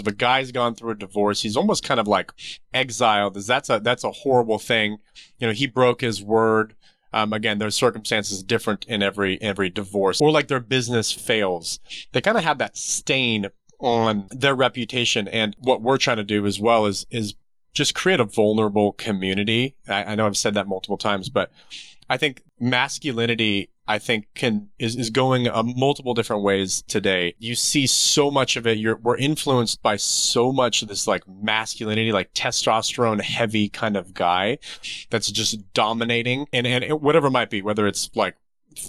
If a guy's gone through a divorce, he's almost kind of like exiled. That's a that's a horrible thing. You know, he broke his word. Um, again, there's circumstances different in every every divorce, or like their business fails. They kind of have that stain on their reputation, and what we're trying to do as well is is just create a vulnerable community. I, I know I've said that multiple times, but I think masculinity I think can is, is going uh, multiple different ways today. You see so much of it. You're we're influenced by so much of this like masculinity, like testosterone heavy kind of guy that's just dominating and and whatever it might be, whether it's like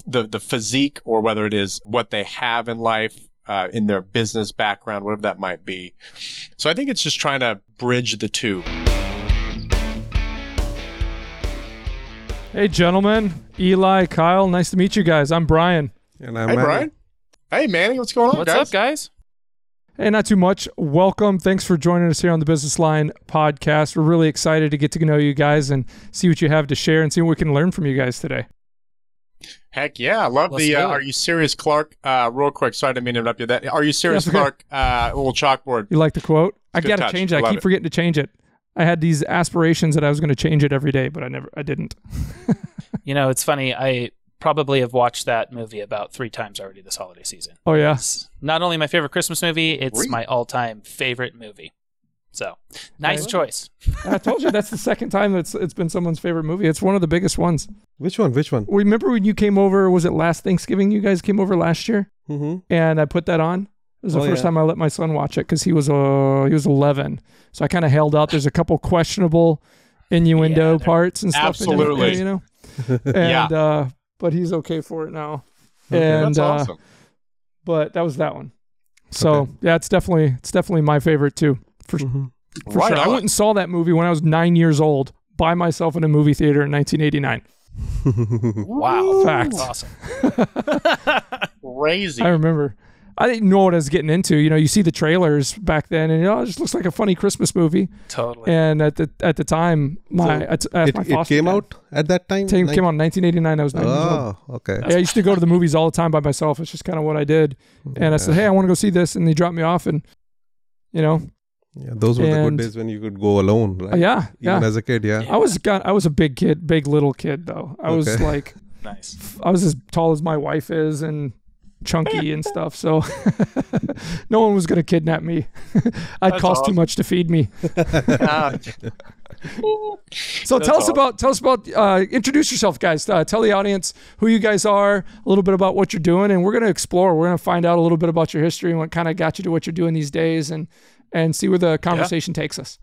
the the physique or whether it is what they have in life. Uh, in their business background, whatever that might be. So I think it's just trying to bridge the two. Hey, gentlemen, Eli, Kyle, nice to meet you guys. I'm Brian. And I'm Hey, Manny. Brian. Hey, Manny, what's going on, What's guys? up, guys? Hey, not too much. Welcome. Thanks for joining us here on the Business Line podcast. We're really excited to get to know you guys and see what you have to share and see what we can learn from you guys today. Heck yeah, I love Let's the. Uh. Are you serious, Clark? Uh, real quick, sorry to interrupt you. That Are you serious, That's okay. Clark? Uh, little chalkboard. You like the quote? I got to touch. change it. I Love keep it. forgetting to change it. I had these aspirations that I was going to change it every day, but I never, I didn't. You know, it's funny. I probably have watched that movie about three times already this holiday season. Oh yeah. It's not only my favorite Christmas movie, it's Really? my all-time favorite movie. So, nice Really? choice. I told you that's the second time it's it's been someone's favorite movie. It's one of the biggest ones. Which one? Which one? Remember when you came over? Was it last Thanksgiving? You guys came over last year, Mm-hmm. and I put that on. It was the Oh, first yeah. time I let my son watch it because he was uh he was 11. So I kind of held out. There's a couple questionable innuendo Yeah, parts and stuff. in it, Absolutely. you know. Yeah. And uh, but he's okay for it now. Okay. And That's uh, awesome. but that was that one. So Okay. yeah, it's definitely it's definitely my favorite too. For, Mm-hmm. for Right sure. I on. went and saw that movie when I was nine years old by myself in a movie theater in 1989. Wow. Facts. Awesome. Crazy. I remember. I didn't know what I was getting into. You know, you see the trailers back then, and you know, it just looks like a funny Christmas movie. totally. And at the at the time, my So at, at it, my it came dad- out at that time. Came, Nine- came out in 1989. I was nine years old. Oh, okay. Yeah, I used to go to the movies all the time by myself. It's just kind of what I did. And I said, "Hey, I want to go see this," and they dropped me off, and you know, yeah, those were the good days when you could go alone, right? yeah, Even yeah. as a kid, yeah. I was got, I was a big kid, big little kid though. I was like, nice. I was as tall as my wife is and chunky and stuff. So no one was gonna kidnap me. I'd That's cost too much to feed me. Ah, So That's tell us awesome. about tell us about uh, introduce yourself, guys. Uh, tell the audience who you guys are, a little bit about what you're doing, and we're gonna explore. We're gonna find out a little bit about your history and what kind of got you to what you're doing these days, and and see where the conversation takes us.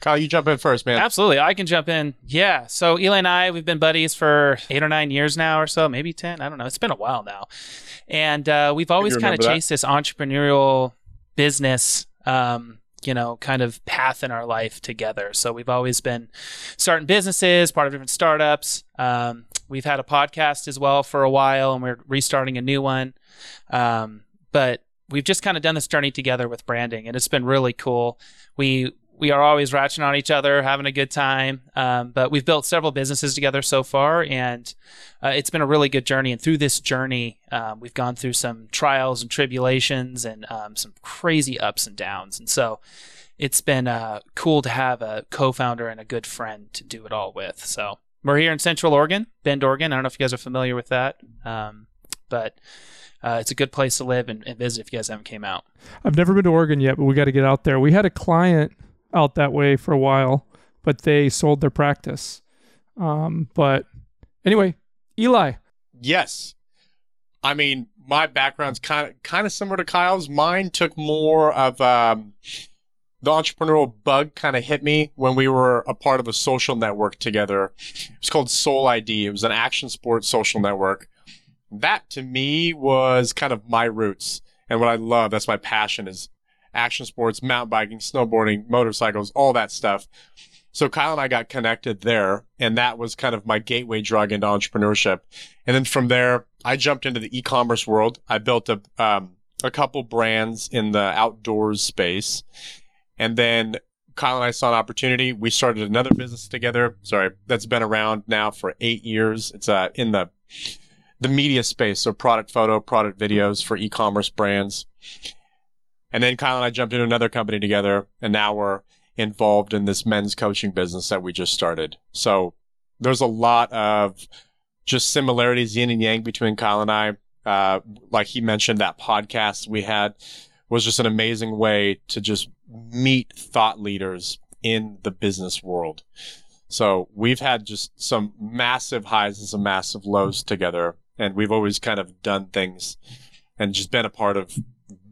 Kyle, you jump in first, man. Absolutely. I can jump in. Yeah. So Eli and I, we've been buddies for eight or nine years now or so, maybe 10. I don't know. It's been a while now. And uh, we've always kind of chased this entrepreneurial business, um, you know, kind of path in our life together. So we've always been starting businesses, part of different startups. Um, we've had a podcast as well for a while, and we're restarting a new one. Um, but we've just kind of done this journey together with branding, and it's been really cool. We we are always ratcheting on each other, having a good time. Um, but we've built several businesses together so far, and uh, it's been a really good journey. And through this journey, um, we've gone through some trials and tribulations and um, some crazy ups and downs. And so it's been uh, cool to have a co founder and a good friend to do it all with. So we're here in Central Oregon, Bend, Oregon. I don't know if you guys are familiar with that, um, but uh, it's a good place to live and, and visit if you guys haven't came out. I've never been to Oregon yet, but we got to get out there. We had a client out that way for a while, but they sold their practice. Um, but anyway, Eli, Yes. I mean, my background's kind of kind of similar to Kyle's. Mine took more of um, the entrepreneurial bug kind of hit me when we were a part of a social network together. It was called Soul ID. It was an action sports social network. That to me was kind of my roots and what I love. That's my passion is action sports, mountain biking, snowboarding, motorcycles, all that stuff. So Kyle and I got connected there, and that was kind of my gateway drug into entrepreneurship. And then from there, I jumped into the e-commerce world. I built a um, a couple brands in the outdoors space, and then Kyle and I saw an opportunity. We started another business together. Sorry, that's been around now for eight years. It's uh, in the the media space, so product photo, product videos for e-commerce brands. And then Kyle and I jumped into another company together, and now we're involved in this men's coaching business that we just started. So there's a lot of just similarities, yin and yang, between Kyle and I. Uh, like he mentioned, that podcast we had was just an amazing way to just meet thought leaders in the business world. So we've had just some massive highs and some massive lows together. And we've always kind of done things and just been a part of,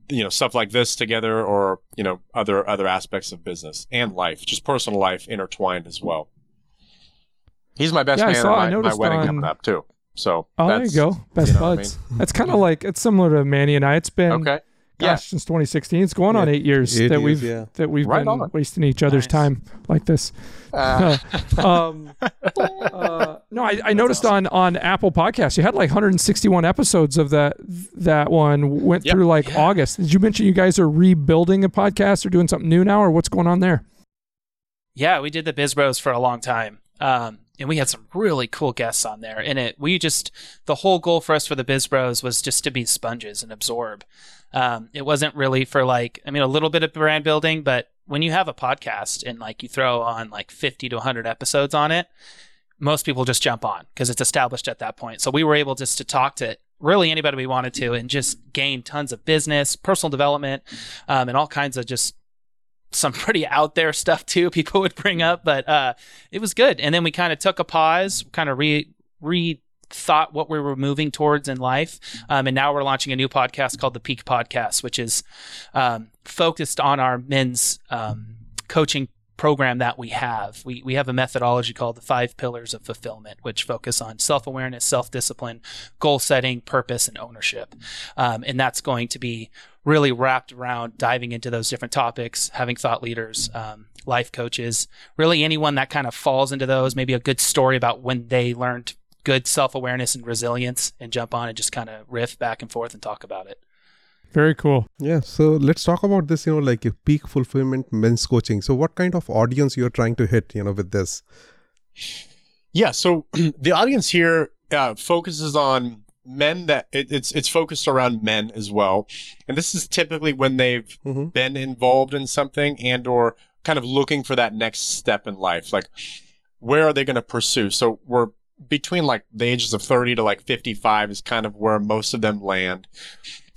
you know, stuff like this together or, you know, other, other aspects of business and life, just personal life intertwined as well. He's my best Yeah, I man saw- I at my, my noticed wedding on- coming up too. So Oh, there you go. Best you know what I buds. That's kind of like it's similar to Manny and I. It's been Okay. Gosh Yeah. since 2016. It's going on eight years Eight that we've yeah. that we've Right been on. wasting each other's Nice. time like this. Uh, um, uh, no, I, I noticed on on Apple Podcasts you had like 161 episodes of that that one went Yep. through like Yeah. August. Did you mention you guys are rebuilding a podcast or doing something new now, or what's going on there? Yeah, we did the Biz Bros for a long time. Um, and we had some really cool guests on there. And it, we just, the whole goal for us for the Biz Bros was just to be sponges and absorb. Um, it wasn't really for like, I mean, a little bit of brand building, but when you have a podcast and like you throw on like 50 to 100 episodes on it, most people just jump on because it's established at that point. So we were able just to talk to really anybody we wanted to and just gain tons of business, personal development, um, and all kinds of just some pretty out there stuff too people would bring up but uh it was good and then we kind of took a pause kind of re re thought what we were moving towards in life. Um, and now we're launching a new podcast called the peak podcast which is um, focused on our men's um, coaching program that we have. We, we have a methodology called the five pillars of fulfillment which focus on self-awareness self-discipline goal setting purpose and ownership. Um, and that's going to be really wrapped around diving into those different topics, having thought leaders, um, life coaches, really anyone that kind of falls into those, maybe a good story about when they learned good self awareness and resilience and jump on and just kind of riff back and forth and talk about it. Very cool. Yeah, so let's talk about this, you know, like a peak fulfillment men's coaching. So what kind of audience you're trying to hit, you know, with this? Yeah, so the audience here uh, focuses on men that it, it's it's focused around men as well, and this is typically when they've Mm-hmm. been involved in something and or kind of looking for that next step in life. Like, where are they going to pursue? So we're between like the ages of 30 to like 55 is kind of where most of them land,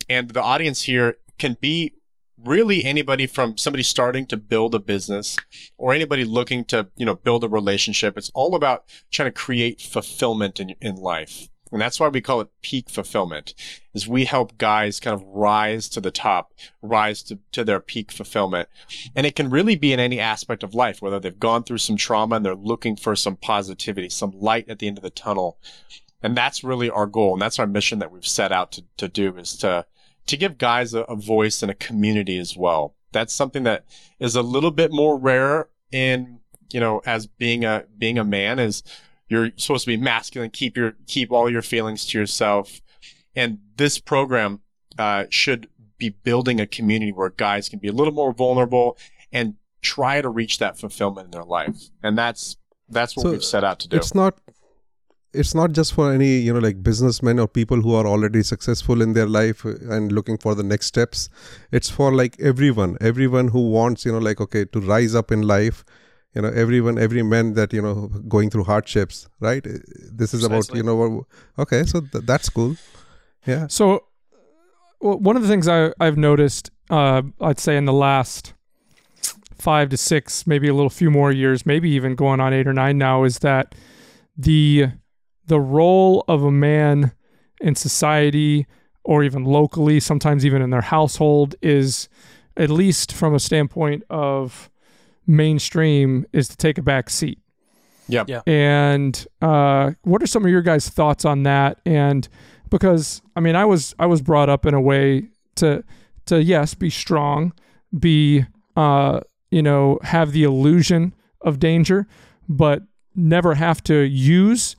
and the audience here can be really anybody from somebody starting to build a business or anybody looking to you know build a relationship. It's all about trying to create fulfillment in, in life and that's why we call it peak fulfillment is we help guys kind of rise to the top rise to, to their peak fulfillment. And it can really be in any aspect of life whether they've gone through some trauma and they're looking for some positivity some light at the end of the tunnel. And that's really our goal. And that's our mission that we've set out to, to do is to to give guys a, a voice and a community as well. That's something that is a little bit more rare in, you know, as being a being a man is you're supposed to be masculine, keep your keep all your feelings to yourself. And this program uh, should be building a community where guys can be a little more vulnerable and try to reach that fulfillment in their life. And that's that's what So, we've set out to do. It's not it's not just for any, you know, like businessmen or people who are already successful in their life and looking for the next steps. It's for like everyone, everyone who wants, you know, like okay, to rise up in life. You know, everyone, every man that you know going through hardships, right? This is about you know, okay, so th- that's cool. Yeah. So, well, one of the things I, I've noticed, uh, I'd say in the last five to six, maybe a little few more years, maybe even going on eight or nine now, is that the the role of a man in society or even locally, sometimes even in their household, is at least from a standpoint of mainstream, is to take a back seat. Yep. Yeah. And uh, what are some of your guys' thoughts on that? And because I mean, I was I was brought up in a way to to yes, be strong, be uh, you know, have the illusion of danger, but never have to use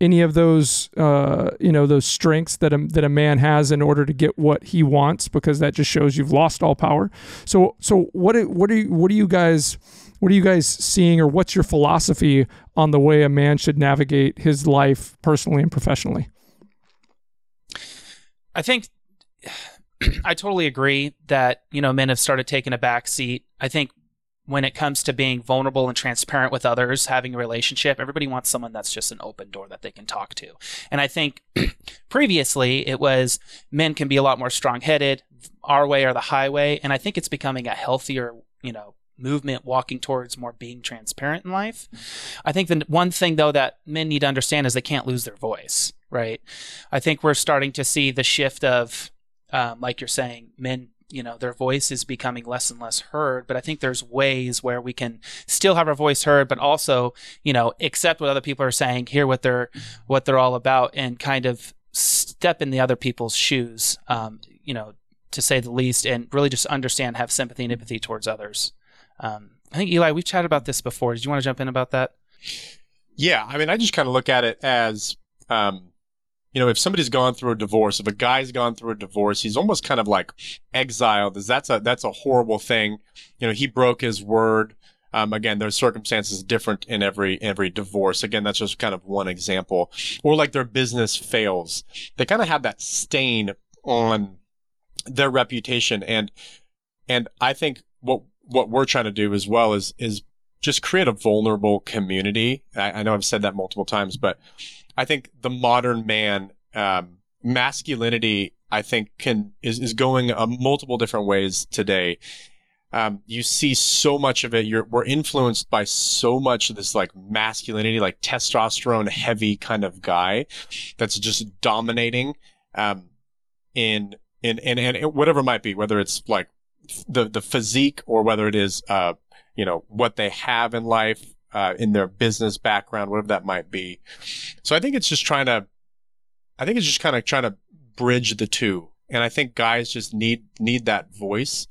any of those uh, you know those strengths that a, that a man has in order to get what he wants because that just shows you've lost all power. So so what what are you, what are you guys what are you guys seeing or what's your philosophy on the way a man should navigate his life personally and professionally? I think I totally agree that you know men have started taking a back seat. I think when it comes to being vulnerable and transparent with others, having a relationship, everybody wants someone that's just an open door that they can talk to. And I think previously it was men can be a lot more strong-headed, our way or the highway, and I think it's becoming a healthier, you know, movement walking towards more being transparent in life. I think the one thing though that men need to understand is they can't lose their voice, right? I think we're starting to see the shift of um, like you're saying, men you know their voice is becoming less and less heard but i think there's ways where we can still have our voice heard but also you know accept what other people are saying hear what they're what they're all about and kind of step in the other people's shoes um, you know to say the least and really just understand have sympathy and empathy towards others. Um, i think eli we've chatted about this before. Did you want to jump in about that? Yeah, I mean, I just kind of look at it as, um, you know, if somebody's gone through a divorce, if a guy's gone through a divorce, he's almost kind of like exiled. Is that's a that's a horrible thing. You know, he broke his word. Um, again, there's circumstances different in every every divorce. Again, that's just kind of one example. Or like their business fails, they kind of have that stain on their reputation, and and I think what what we're trying to do as well is is just create a vulnerable community. I, I know I've said that multiple times, but I think the modern man, um, masculinity, I think can is is going uh, multiple different ways today. Um, you see so much of it. You're we're influenced by so much of this like masculinity, like testosterone heavy kind of guy that's just dominating um, in in in whatever it might be, whether it's like the the physique or whether it is uh you know what they have in life uh, in their business background, whatever that might be. So I think it's just trying to, I think it's just kind of trying to bridge the two. And I think guys just need need that voice,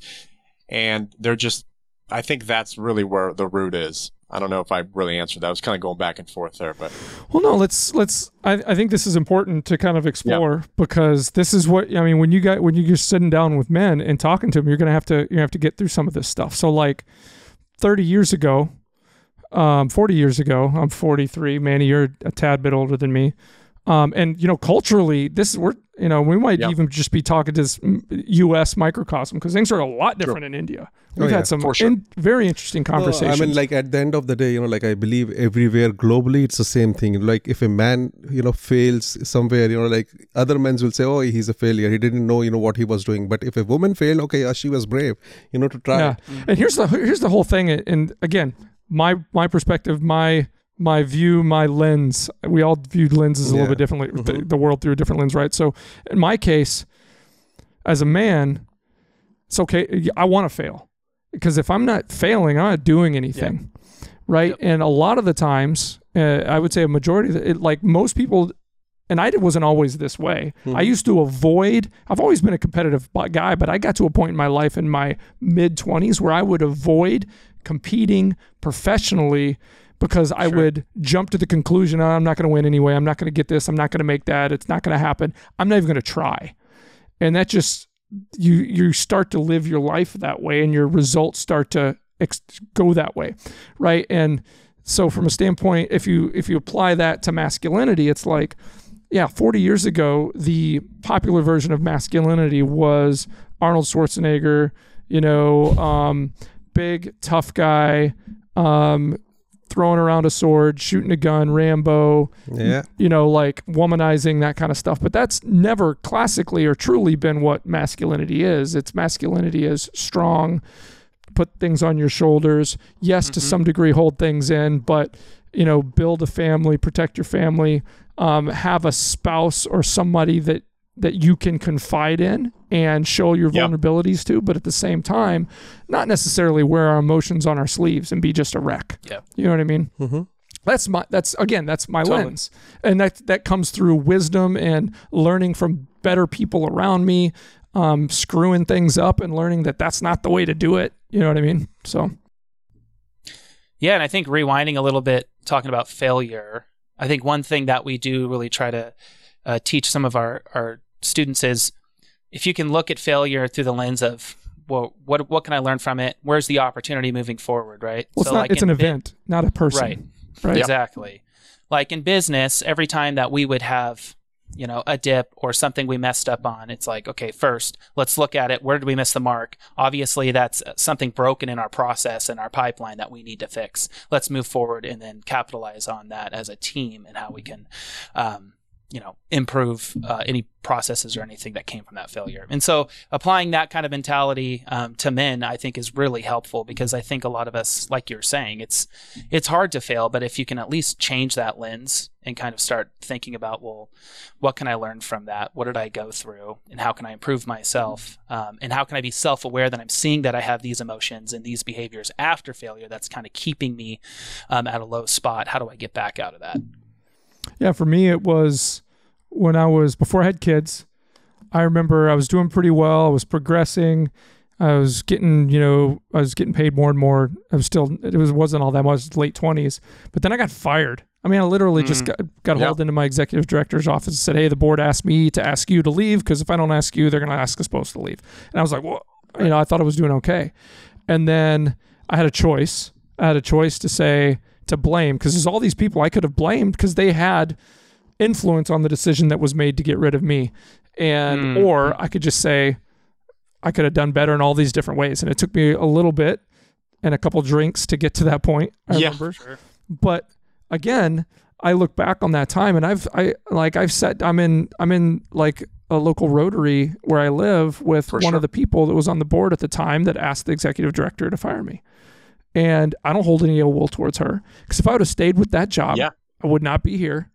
and they're just, I think that's really where the root is. I don't know if I really answered that. I was kind of going back and forth there, but Well, no, let's let's. I, I think this is important to kind of explore because this is what I mean. When you got when you're just sitting down with men and talking to them, you're gonna have to you have to get through some of this stuff. So like, thirty years ago, um, forty years ago, I'm 43. Manny, you're a tad bit older than me. Um, and you know, culturally, this we're you know we might Yeah. even just be talking to this U.S. microcosm because things are a lot different in India. Oh, We've yeah, had some sure. in, very interesting No, conversations. I mean, like at the end of the day, you know, like I believe everywhere globally, it's the same thing. Like if a man, you know, fails somewhere, you know, like other men will say, "Oh, he's a failure. He didn't know, you know, what he was doing." But if a woman failed, okay, uh, she was brave, you know, to try. Yeah, and here's the here's the whole thing. And again, my my perspective, my my view, my lens. We all viewed lenses a little bit differently. The, Mhm. the world through a different lens, right? So, in my case, as a man, it's okay. I want to fail because if I'm not failing, I'm not doing anything, right? Yep. And a lot of the times, uh, I would say a majority, of it, like most people. And I did wasn't always this way. I used to avoid. I've always been a competitive guy, but I got to a point in my life in my mid 20s where I would avoid competing professionally because I Sure. would jump to the conclusion "Oh, I'm not going to win anyway. I'm not going to get this. I'm not going to make that. It's not going to happen. I'm not even going to try. And that just you you start to live your life that way and your results start to ex- go that way, right? And so from a standpoint if you if you apply that to masculinity, it's like yeah, 40 years ago, the popular version of masculinity was Arnold Schwarzenegger, you know, um, big, tough guy, um, throwing around a sword, shooting a gun, Rambo, Yeah. you know, like womanizing that kind of stuff. But that's never classically or truly been what masculinity is. It's masculinity is strong, put things on your shoulders. Yes, to Mhm. some degree, hold things in, but you know, build a family, protect your family, um, have a spouse or somebody that that you can confide in and show your Yep. vulnerabilities to, but at the same time, not necessarily wear our emotions on our sleeves and be just a wreck. Yeah. You know what I mean? Mm-hmm. That's my that's again that's my Totally. lens, and that that comes through wisdom and learning from better people around me, um, screwing things up and learning that that's not the way to do it. You know what I mean? So Yeah, and I think rewinding a little bit, talking about failure, I think one thing that we do really try to uh, teach some of our, our students is if you can look at failure through the lens of, well, what what can I learn from it? Where's the opportunity moving forward, right? well, it's not it's an bu- event, not a person. Right. Right. Exactly. Like in business, every time that we would have you know, a dip or something we messed up on, it's like, okay, first, let's look at it. Where did we miss the mark? Obviously, that's something broken in our process and our pipeline that we need to fix. Let's move forward and then capitalize on that as a team and how we can, um, you know improve uh, any processes or anything that came from that failure. And so applying that kind of mentality um, to men i think is really helpful because i think a lot of us like you're saying it's it's hard to fail but if you can at least change that lens and kind of start thinking about well what can i learn from that? What did i go through? And how can i improve myself? Um, and how can i be self-aware that i'm seeing that i have these emotions and these behaviors after failure that's kind of keeping me um, at a low spot? How do i get back out of that Yeah, for me, it was when I was before I had kids. I remember I was doing pretty well. I was progressing. I was getting, you know, I was getting paid more and more. I was still, it was wasn't all that much, late twenties. But then I got fired. I mean, I literally just mm. got, got Yeah. hauled into my executive director's office and said, "Hey, the board asked me to ask you to leave because if I don't ask you, they're going to ask us both to leave." And I was like, "Well, you know, I thought I was doing okay." And then I had a choice. I had a choice to say to blame because there's all these people I could have blamed because they had influence on the decision that was made to get rid of me, and Mm. or I could just say I could have done better in all these different ways. And it took me a little bit and a couple drinks to get to that point. I Yeah. remember but again i look back on that time and i've i like i've said i'm in i'm in like a local rotary where i live with For one sure. of the people that was on the board at the time that asked the executive director to fire me and i don't hold any ill will towards her because if i would have stayed with that job Yeah. i would not be here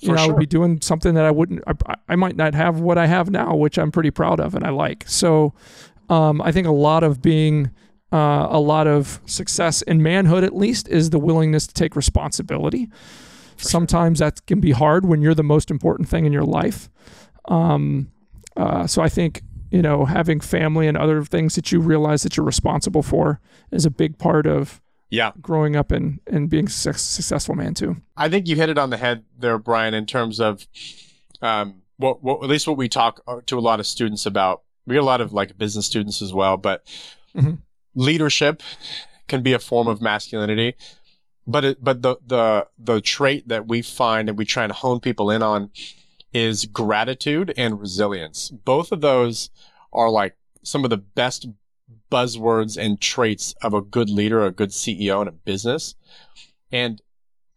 you For know i would be doing something that i wouldn't I, I might not have what i have now which i'm pretty proud of and i like so um, i think a lot of being uh, a lot of success in manhood, at least, is the willingness to take responsibility. Sometimes that can be hard when you're the most important thing in your life. Um, uh, so I think you know having family and other things that you realize that you're responsible for is a big part of Yeah. growing up and and being a successful man too. I think you hit it on the head there, Brian, in terms of um, what, what at least what we talk uh, to a lot of students about. We get a lot of like business students as well, but Mhm. leadership can be a form of masculinity. But it, but the the the trait that we find and we try and hone people in on is gratitude and resilience. Both of those are like some of the best buzzwords and traits of a good leader, a good CEO in a business. And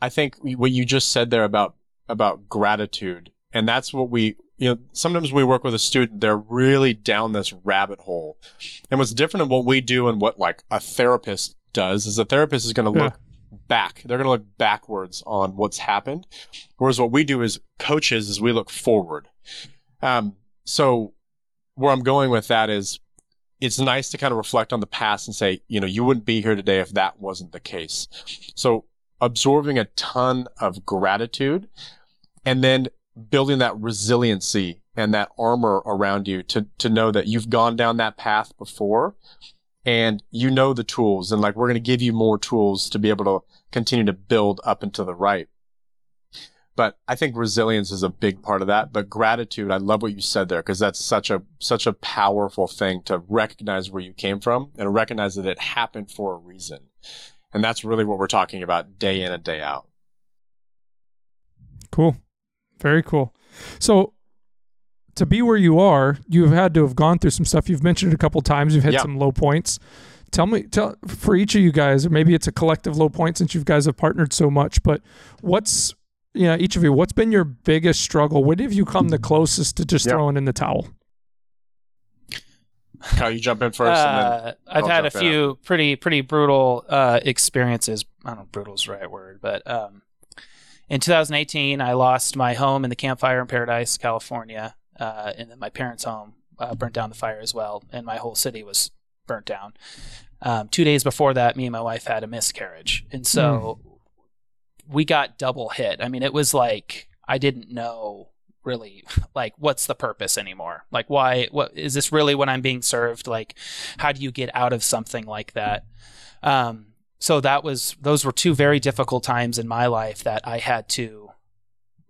I think what you just said there about about gratitude, and that's what we you know sometimes we work with a student they're really down this rabbit hole, and what's different in what we do and what like a therapist does is a therapist is going to Yeah. look back. They're going to look backwards on what's happened, whereas what we do as coaches is we look forward. Um, so where I'm going with that is it's nice to kind of reflect on the past and say, you know, you wouldn't be here today if that wasn't the case. So absorbing a ton of gratitude and then building that resiliency and that armor around you to, to know that you've gone down that path before and you know the tools and like we're going to give you more tools to be able to continue to build up and to the right. But I think resilience is a big part of that. But gratitude, I love what you said there because that's such a such a powerful thing to recognize where you came from and recognize that it happened for a reason. And that's really what we're talking about day in and day out. Cool. Very cool. So to be where you are, you've had to have gone through some stuff. You've mentioned it a couple times. You've had some low points. Tell me, tell for each of you guys, or maybe it's a collective low point since you guys have partnered so much. But what's you know, each of you, what's been your biggest struggle? When have you come the closest to just Yeah. throwing in the towel? Kyle, you jump in first and then Uh, I've had a jump in few pretty pretty brutal uh, experiences. I don't know, brutal is the right word, but um, in 2018, I lost my home in the Camp Fire in Paradise, California, uh, and then my parents' home uh, burnt down the fire as well, and my whole city was burnt down. Um, two days before that, me and my wife had a miscarriage, and so we got double hit. I mean, it was like I didn't know really like what's the purpose anymore? Like why what is this really what i'm being served? Like how do you get out of something like that? Um so that was those were two very difficult times in my life that i had to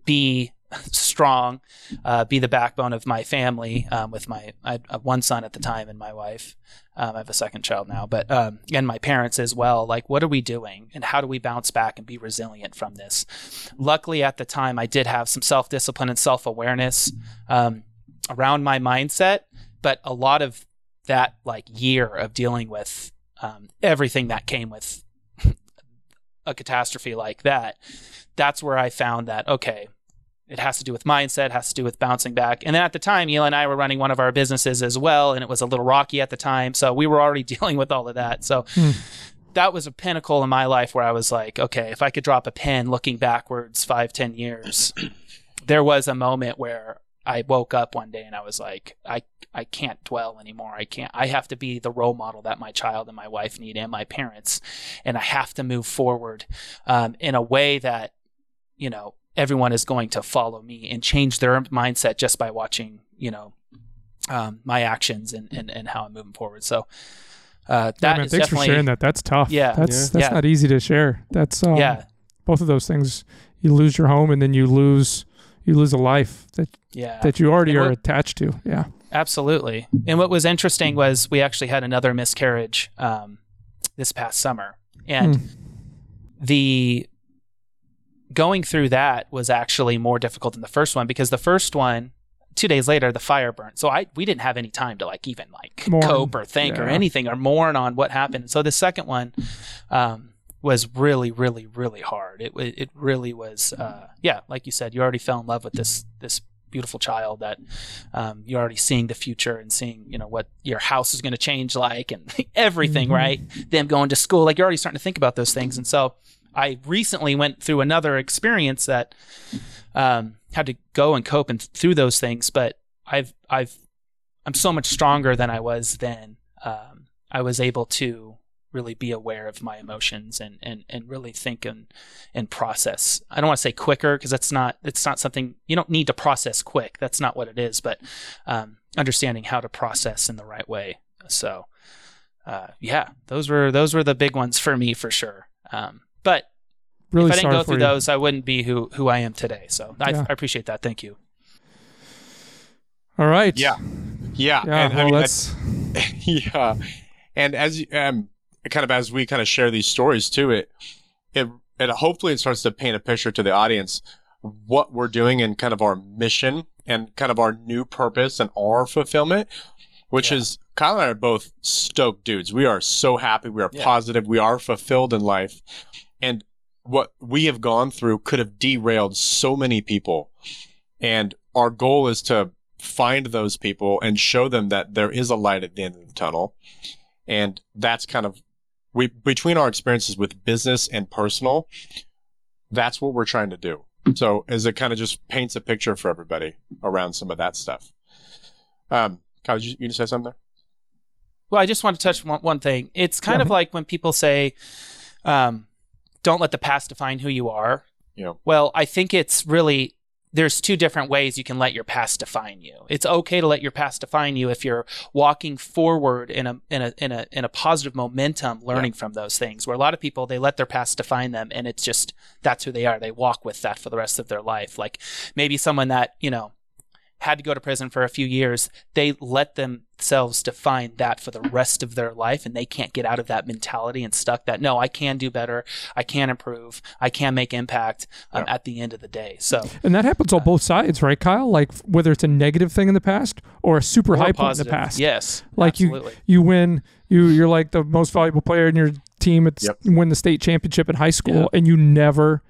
be strong, uh, be the backbone of my family. Um, with my I one son at the time and my wife. Um, I have a second child now, but um, and my parents as well. Like, what are we doing, and how do we bounce back and be resilient from this? Luckily, at the time, I did have some self discipline and self awareness um, around my mindset, but a lot of that like year of dealing with um, everything that came with a catastrophe like that, that's where I found that okay, it has to do with mindset, has to do with bouncing back. And then at the time, Eli and I were running one of our businesses as well, and it was a little rocky at the time. So we were already dealing with all of that. So Hmm. that was a pinnacle in my life where I was like, okay, if I could drop a pin looking backwards five, ten years, there was a moment where I woke up one day and I was like, I I can't dwell anymore. I can't. I have to be the role model that my child and my wife need and my parents, and I have to move forward um, in a way that you know everyone is going to follow me and change their mindset just by watching you know um, my actions and, and and how I'm moving forward. So uh, Yeah, man, is thanks for sharing that. That's tough. Yeah. That's Yeah. that's Yeah. not easy to share. That's um, yeah both of those things. You lose your home and then you lose you lose a life that yeah that you already And are attached to. Yeah. Absolutely. And what was interesting was we actually had another miscarriage um, this past summer, and Hmm. the going through that was actually more difficult than the first one because the first one two days later the fire burnt so i we didn't have any time to like even like Mourn. cope or think or anything or mourn on what happened. So the second one um, was really really really hard. It, it really was uh, yeah like you said you already fell in love with this this beautiful child that um, you're already seeing the future and seeing you know what your house is going to change like and everything Mhm. right? Them going to school like you're already starting to think about those things. And so i recently went through another experience that um, had to go and cope and through those things but i've i've i'm so much stronger than i was then um, i was able to really be aware of my emotions and and, and really think and and process. I don't want to say quicker because that's not it's not something you don't need to process quick that's not what it is but um, understanding how to process in the right way. So uh, yeah those were those were the big ones for me for sure. Um, but Really if i didn't go through you. those i wouldn't be who who i am today so I, Yeah. I appreciate that thank you All right. Yeah. Yeah. Yeah. and, I mean, that's yeah and as you um kind of as we kind of share these stories too it it it hopefully it starts to paint a picture to the audience what we're doing and kind of our mission and kind of our new purpose and our fulfillment which Yeah. is Kyle and I are both stoked dudes. We are so happy. We are Yeah. positive. We are fulfilled in life. And what we have gone through could have derailed so many people. And our goal is to find those people and show them that there is a light at the end of the tunnel. And that's kind of we between our experiences with business and personal, that's what we're trying to do. So as it kind of just paints a picture for everybody around some of that stuff. Um, Kyle, you, you say something there? Well, I just want to touch one, one thing. It's kind Yeah. of like when people say, um, "Don't let the past define who you are." Know, Well, I think it's really there's two different ways you can let your past define you. It's okay to let your past define you if you're walking forward in a in a in a in a positive momentum, learning from those things. Where a lot of people they let their past define them, and it's just that's who they are. They walk with that for the rest of their life. Like maybe someone that you know had to go to prison for a few years, they let themselves define that for the rest of their life and they can't get out of that mentality and stuck that no, I can do better, I can improve, I can make impact um, Yeah. at the end of the day. So and that happens on both sides, right, Kyle? Like whether it's a negative thing in the past or a super more high point in the past. Yes. Like you- absolutely. You win. You you're like the most valuable player in your team. It's Yep. win the state championship in high school, Yeah. and you never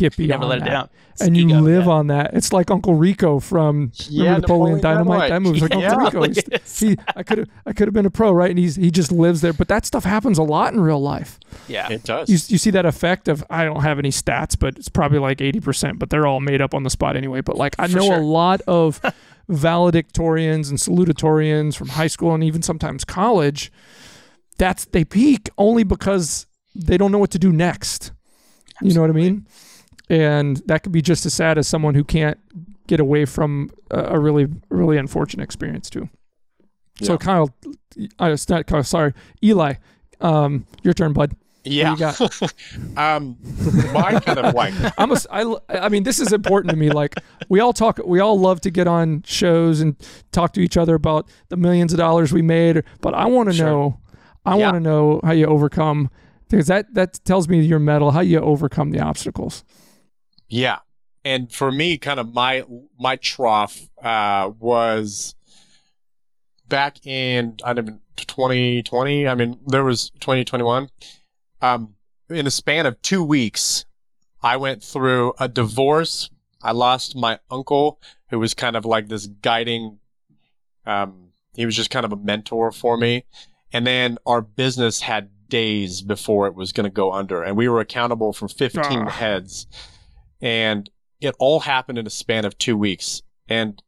get beyond never let it down. It's and you live yeah. on that. It's like Uncle Rico from Yeah, remember Napoleon, Napoleon Dynamite. Dynamite. That movie was like Yeah. Uncle Rico. He's- He, I could have, I could have been a pro, right? And he's, he just lives there. But that stuff happens a lot in real life. yeah. it does. You, you see that effect of I don't have any stats, but it's probably like eighty percent. But they're all made up on the spot anyway. But like I For know sure. a lot of valedictorians and salutatorians from high school and even sometimes college. That's they peak only because they don't know what to do next. You know what I mean? And that could be just as sad as someone who can't get away from a, really, really unfortunate experience too. So Yeah. Kyle, uh, it's not Kyle. Sorry, Eli. Um, your turn, bud. Yeah. um, my kind of like I'm a, I, I mean, this is important to me. Like, we all talk, we all love to get on shows and talk to each other about the millions of dollars we made. But I want to Sure. know, I Yeah. want to know how you overcome, because that that tells me your mettle, how you overcome the obstacles. Yeah. And for me, kind of my my trough uh, was back in I don't even 2020. I mean, there was 2021. Um, in a span of two weeks, I went through a divorce. I lost my uncle, who was kind of like this guiding. Um, he was just kind of a mentor for me, and then our business had days before it was going to go under, and we were accountable for 15 Ah. heads and it all happened in a span of two weeks. And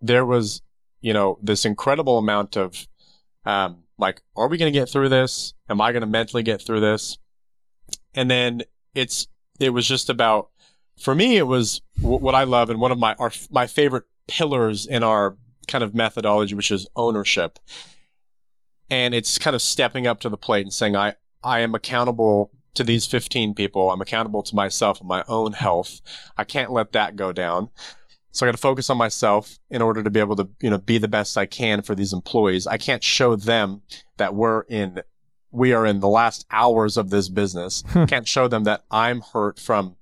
there was you know this incredible amount of um like are we going to get through this? Am i going to mentally get through this? And then it's it was just about for me it was w- what i love and one of my our, my favorite pillars in our kind of methodology which is ownership. And it's kind of stepping up to the plate and saying i i am accountable to these 15 people. I'm accountable to myself and my own health. I can't let that go down. So I got to focus on myself in order to be able to, you know, be the best I can for these employees. I can't show them that we're in, we are in the last hours of this business. can't show them that I'm hurt from,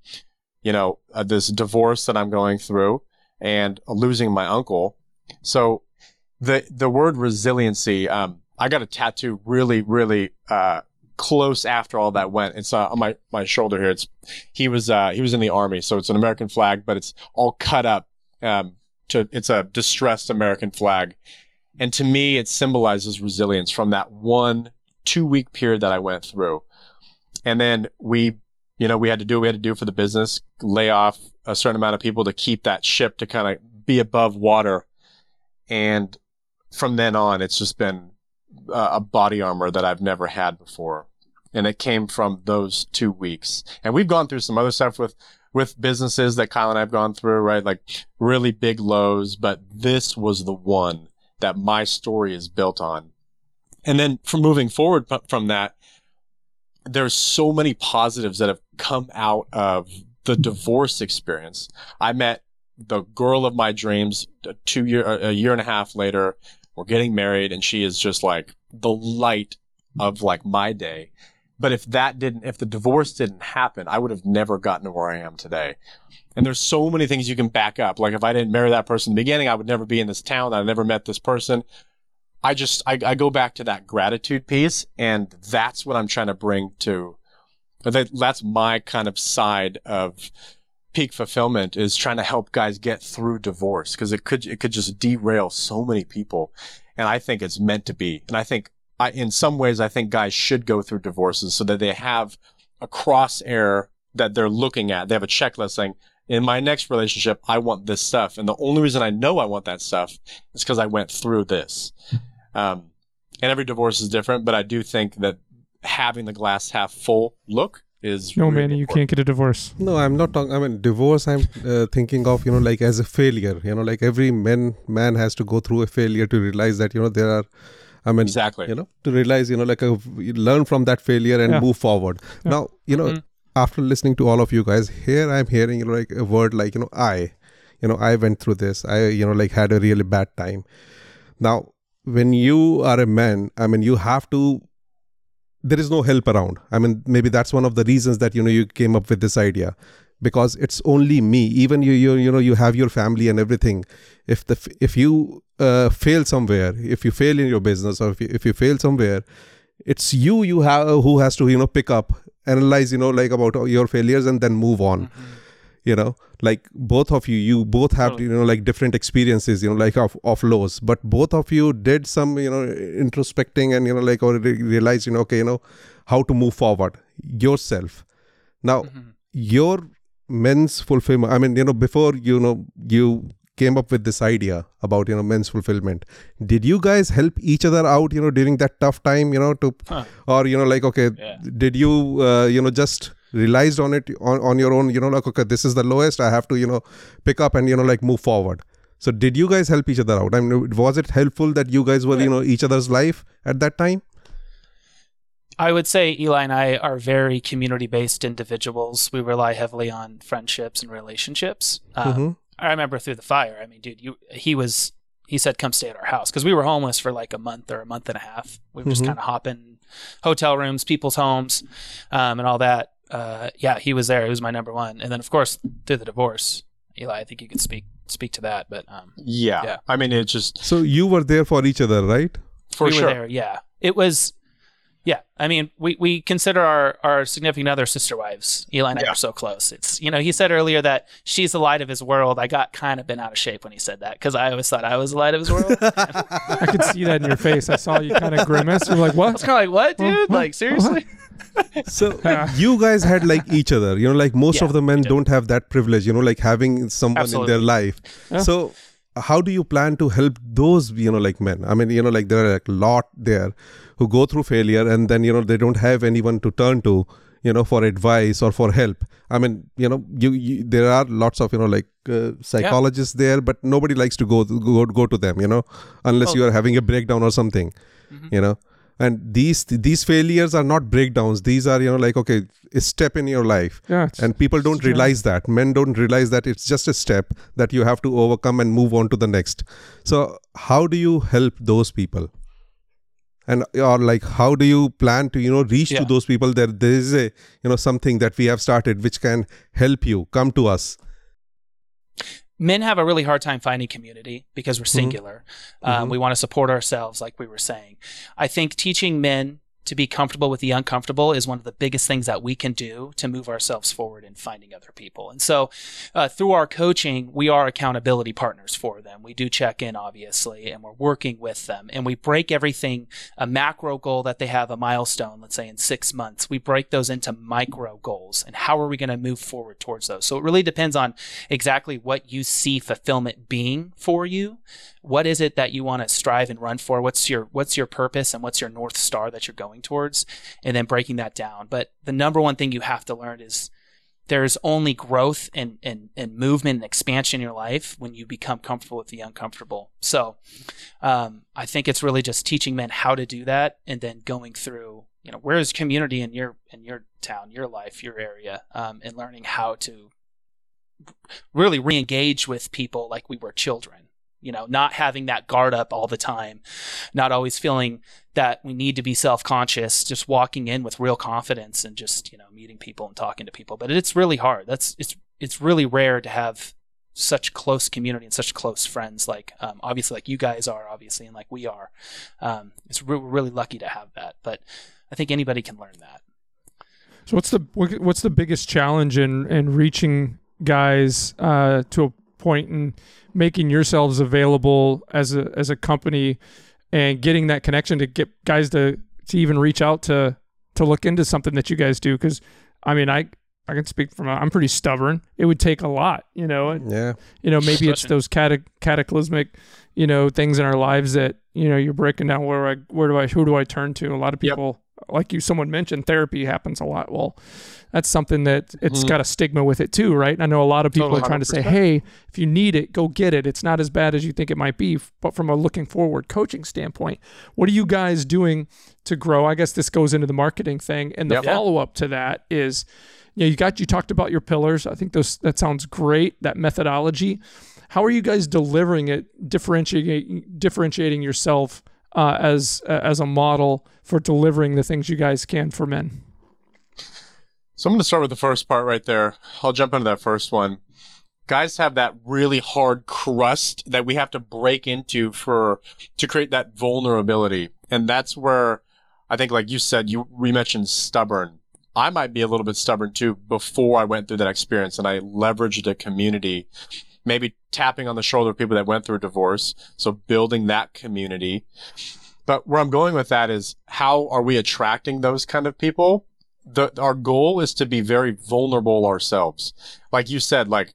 you know, uh, this divorce that I'm going through and losing my uncle. So the, the word resiliency, um, I got a tattoo really, really, uh, close after all that went. It's uh, on my my shoulder here. It's he was uh, he was in the army, so it's an American flag, but it's all cut up. Um, to it's a distressed American flag, and to me, it symbolizes resilience from that one two week period that I went through, and then we, you know, we had to do what we had to do for the business, lay off a certain amount of people to keep that ship to kind of be above water, and from then on, it's just been uh, a body armor that I've never had before. And it came from those two weeks. And we've gone through some other stuff with, with businesses that Kyle and I have gone through, right? Like really big lows, but this was the one that my story is built on. And then from moving forward from that, there's so many positives that have come out of the divorce experience. I met the girl of my dreams two year, a year and a half later. We're getting married and she is just like the light of like my day. But if that didn't, if the divorce didn't happen, I would have never gotten to where I am today. And there's so many things you can back up. Like if I didn't marry that person in the beginning, I would never be in this town. I never met this person. I just, I, I go back to that gratitude piece and that's what I'm trying to bring to, that's my kind of side of peak fulfillment is trying to help guys get through divorce because it could, it could just derail so many people. And I think it's meant to be. And I think I, in some ways, I think guys should go through divorces so that they have a crosshair that they're looking at. They have a checklist saying, in my next relationship, I want this stuff. And the only reason I know I want that stuff is because I went through this. Um, and every divorce is different, but I do think that having the glass half full look is No, really Manny, you important. can't get a divorce. No, I'm not talking. I mean, divorce. I'm uh, thinking of you know like as a failure. You know, like every man man has to go through a failure to realize that you know there are. I mean, Exactly. you know, to realize you know like a, you learn from that failure and Yeah. move forward. Yeah. Now, you know, Mhm. after listening to all of you guys, here I'm hearing you know like a word like you know I, you know I went through this. I you know like had a really bad time. Now, when you are a man, I mean, you have to there is no help around. I mean maybe that's one of the reasons that you know you came up with this idea. Because it's only me even you you you know you have your family and everything. If the if you uh, fail somewhere if you fail in your business or if you, if you fail somewhere it's you you have who has to you know pick up analyze you know like about your failures and then move on you know like both of you you both have you know like different experiences you know like of, of lows but both of you did some you know introspecting and you know like or re- realize you know okay you know how to move forward yourself now Mhm. your men's fulfillment i mean you know before you know you came up with this idea about you know men's fulfillment did you guys help each other out you know during that tough time you know to Huh. or you know like okay Yeah. did you uh, you know just realized on it on, on your own you know like okay this is the lowest i have to you know pick up and you know like move forward so did you guys help each other out i mean was it helpful that you guys were you know each other's life at that time I would say Eli and I are very community based individuals. We rely heavily on friendships and relationships. Um, Mhm. I remember through the fire. I mean, dude, you he was he said come stay at our house because we were homeless for like a month or a month and a half. We were just Mhm. kind of hopping hotel rooms, people's homes, um, and all that. Uh, yeah, he was there. He was my number one. And then of course through the divorce, Eli, I think you could speak speak to that. But um, Yeah. Yeah. I mean, it just So you were there for each other, right? for we sure. were there. Yeah, it was. Yeah, I mean, we, we consider our, our significant other sister wives. Eli and I are so close. It's you know he said earlier that she's the light of his world. I got kind of been out of shape when he said that because I always thought I was the light of his world. I I could see that in your face. I saw you kind of grimace. You're like, what? was kind of like, what, dude? What? Like seriously? So you guys had like each other, you know, like most Yeah, of the men don't have that privilege, you know, like having someone Absolutely. in their life. Yeah. So how do you plan to help those, you know, like men? I mean, you know, like there are like a lot there who go through failure and then, you know, they don't have anyone to turn to, you know, for advice or for help. I mean, you know, you, you there are lots of, you know, like uh, psychologists there, but nobody likes to go go go to them, you know, unless Oh. you are having a breakdown or something, Mhm. you know and these these failures are not breakdowns. These are you know like okay a step in your life. Yeah. and people don't realize that. Men don't realize that it's just a step that you have to overcome and move on to the next. So how do you help those people? And or like how do you plan to you know reach Yeah. to those people that there is a you know something that we have started which can help you come to us Men have a really hard time finding community because we're singular. Um, Mhm. we want to support ourselves, like we were saying. I think teaching men to be comfortable with the uncomfortable is one of the biggest things that we can do to move ourselves forward in finding other people. And so, uh, through our coaching, we are accountability partners for them. We do check in, obviously, and we're working with them. And we break everything a macro goal that they have, a milestone, let's say in six months. We break those into micro goals. And how are we going to move forward towards those? So, it really depends on exactly what you see fulfillment being for you what is it that you want to strive and run for? What's your what's your purpose and what's your north star that you're going towards? And then breaking that down. But the number one thing you have to learn is there's only growth and, and, and movement and expansion in your life when you become comfortable with the uncomfortable. So um, i think it's really just teaching men how to do that and then going through you know where is community in your in your town your life your area um, and learning how to really re-engage with people like we were children you know not having that guard up all the time not always feeling that we need to be self-conscious just walking in with real confidence and just you know meeting people and talking to people. But it's really hard. That's it's it's really rare to have such close community and such close friends like um, obviously like you guys are obviously and like we are. Um, it's re- really lucky to have that but i think anybody can learn that. So what's the what's the biggest challenge in in reaching guys uh, to a point and making yourselves available as a as a company and getting that connection to get guys to to even reach out to to look into something that you guys do because I mean I I can speak from I'm pretty stubborn. It would take a lot, you know. and, yeah You know, maybe it's those cata- cataclysmic, you know, things in our lives that you know you're breaking down. Where I where do I who do I turn to? A lot of Yep. People, like you, someone mentioned, therapy happens a lot. Well, that's something that it's Mhm. got a stigma with it too, right? And I know a lot of people Totally, are trying to say, hey, if you need it, go get it. It's not as bad as you think it might be. But from a looking forward coaching standpoint, what are you guys doing to grow? I guess this goes into the marketing thing, and the Yep. follow up to that is you know, you got you talked about your pillars. I think those that sounds great. That methodology. How are you guys delivering it? Differentiating differentiating yourself uh, as uh, as a model for delivering the things you guys can for men. So I'm going to start with the first part right there. I'll jump into that first one. Guys have that really hard crust that we have to break into for to create that vulnerability, and that's where I think, like you said, you we mentioned stubborn. I might be a little bit stubborn too before I went through that experience, and I leveraged a community, maybe tapping on the shoulder of people that went through a divorce. So building that community. But where I'm going with that is how are we attracting those kind of people? the our goal is to be very vulnerable ourselves. Like you said, like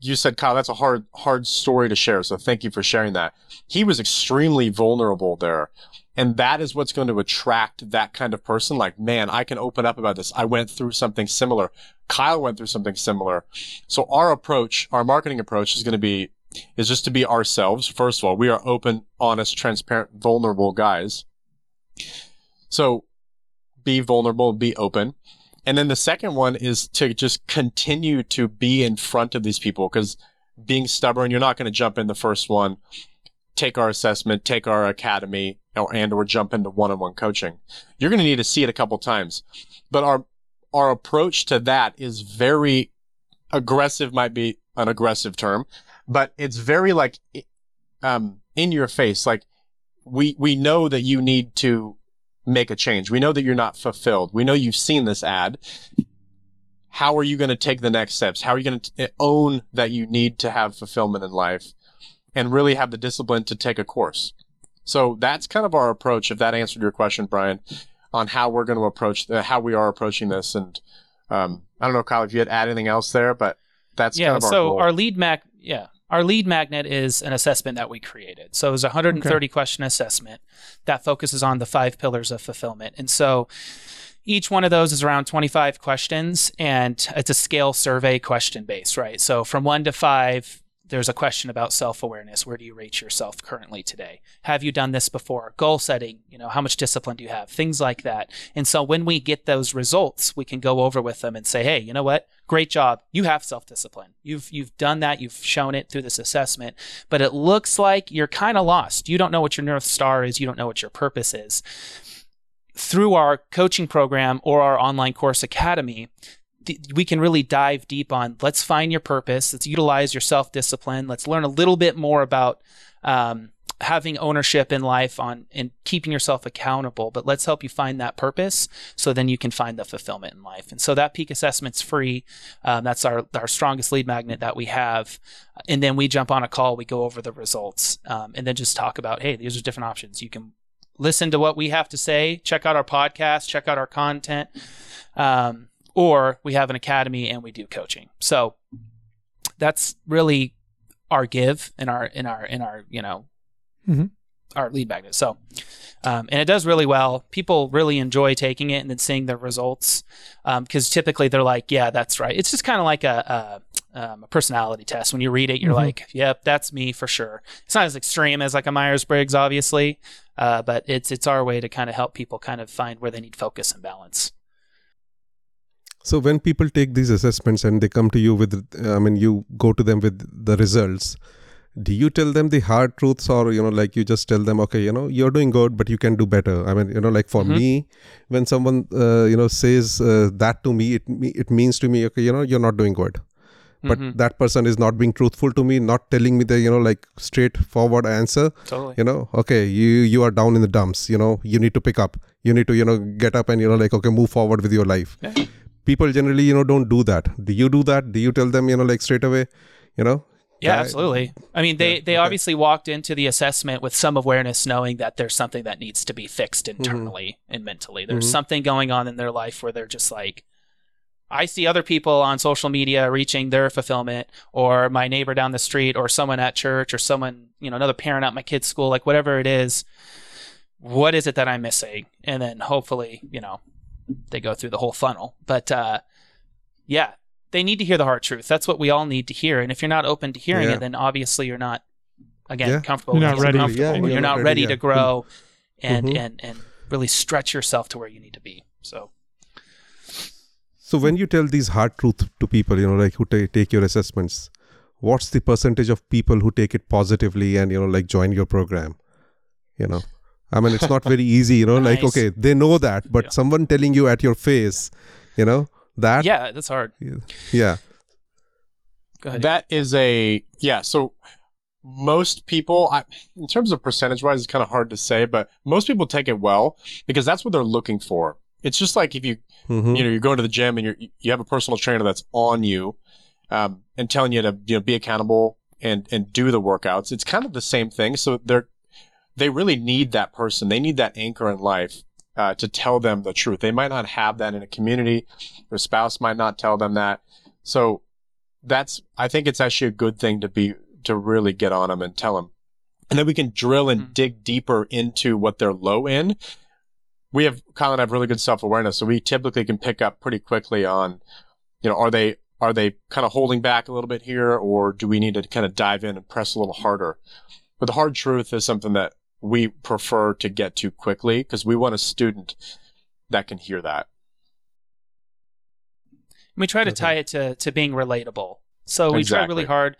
you said, Kyle, that's a hard hard story to share. So thank you for sharing that. He was extremely vulnerable there. And that is what's going to attract that kind of person. Like, man, I can open up about this. I went through something similar. Kyle went through something similar. So our approach, our marketing approach is going to be, is just to be ourselves. First of all, we are open, honest, transparent, vulnerable guys. So be vulnerable, be open. And then the second one is to just continue to be in front of these people because being stubborn, you're not going to jump in the first one, take our assessment, take our academy, or, and or jump into one-on-one coaching. You're going to need to see it a couple times. But our our approach to that is very aggressive might be an aggressive term, but it's very like um in your face like we we know that you need to make a change. We know that you're not fulfilled. We know you've seen this ad. How are you going to take the next steps? How are you going to eh, own that you need to have fulfillment in life and really have the discipline to take a course? So that's kind of our approach. If that answered your question, Brian, on how we're going to approach the, how we are approaching this. And um, I don't know, Kyle, if you had add anything else there, but that's yeah. kind of our so goal. our lead mag, yeah, our lead magnet is an assessment that we created. So it was a 130 question assessment that focuses on the five pillars of fulfillment. And so each one of those is around 25 questions and it's a scale survey question base, right? So from one to five, there's a question about self-awareness. Where do you rate yourself currently today? Have you done this before? Goal setting you know how much discipline do you have? Things like that. And so when we get those results we can go over with them and say hey you know what? Great job. You have self-discipline. You've you've done that. You've shown it through this assessment. But it looks like you're kind of lost. You don't know what your north star is. You don't know what your purpose is. Through our coaching program or our online course academy we can really dive deep on let's find your purpose let's utilize your self-discipline let's learn a little bit more about um, having ownership in life on and keeping yourself accountable but let's help you find that purpose so then you can find the fulfillment in life. And so that peak assessment's free. Um, that's our our strongest lead magnet that we have. And then we jump on a call we go over the results um, and then just talk about hey these are different options. You can listen to what we have to say check out our podcast check out our content. Um, or we have an academy and we do coaching. So that's really our give in our in our in our you know Mhm. our lead magnet. So um, and it does really well. People really enjoy taking it and then seeing the results because typically they're like, yeah, that's right. It's just kind of like a, a, um, a personality test. When you read it, you're Mhm. like, yep, that's me for sure. It's not as extreme as like a Myers Briggs, obviously, uh, but it's it's our way to kind of help people kind of find where they need focus and balance. So when people take these assessments and they come to you with, I mean, you go to them with the results. Do you tell them the hard truths, or you know, like you just tell them, okay, you know, you're doing good, but you can do better. I mean, you know, like for Mhm. me, when someone, uh, you know, says uh, that to me, it it means to me, okay, you know, you're not doing good. But Mhm. that person is not being truthful to me, not telling me the, you know, like straightforward answer. totally. You know, okay, you you are down in the dumps. You know, you need to pick up. You need to, you know, get up and you know, like okay, move forward with your life Yeah. People generally you know don't do that do you do that do you tell them you know like straight away you know Yeah, absolutely. I mean, they Yeah, they okay. obviously walked into the assessment with some awareness, knowing that there's something that needs to be fixed Mm-hmm. internally and mentally. There's Mhm. something going on in their life where they're just like, I see other people on social media reaching their fulfillment, or my neighbor down the street, or someone at church, or someone, you know, another parent at my kid's school, like whatever it is. What is it that I'm missing? And then hopefully, you know, they go through the whole funnel. But uh, yeah, they need to hear the hard truth. That's what we all need to hear. And if you're not open to hearing Yeah. it, then obviously you're not, again, Yeah. comfortable. You're not ready. Yeah, you're, not ready, yeah. to grow and, Mhm. and, and really stretch yourself to where you need to be. So, so when you tell these hard truth to people you know like who ta- take your assessments what's the percentage of people who take it positively and you know like join your program you know i mean it's not very easy you know like okay they know that but Yeah. someone telling you at your face you know that yeah, that's hard. yeah Go ahead. That is a yeah. So most people, I, in terms of percentage wise, it's kind of hard to say, but most people take it well because that's what they're looking for. It's just like if you Mhm. you know you're going to the gym and you're you have a personal trainer that's on you um, and telling you to you know be accountable and and do the workouts. It's kind of the same thing. So they're they really need that person. They need that anchor in life uh, to tell them the truth. They might not have that in a community. Their spouse might not tell them that. So that's I think it's actually a good thing to be to really get on them and tell them. And then we can drill and Mhm. dig deeper into what they're low in. We have Kyle and I have really good self awareness, so we typically can pick up pretty quickly on, you know, are they are they kind of holding back a little bit here, or do we need to kind of dive in and press a little harder? But the hard truth is something that we prefer to get to quickly because we want a student that can hear that. We try to Okay. tie it to to being relatable. So we try really hard.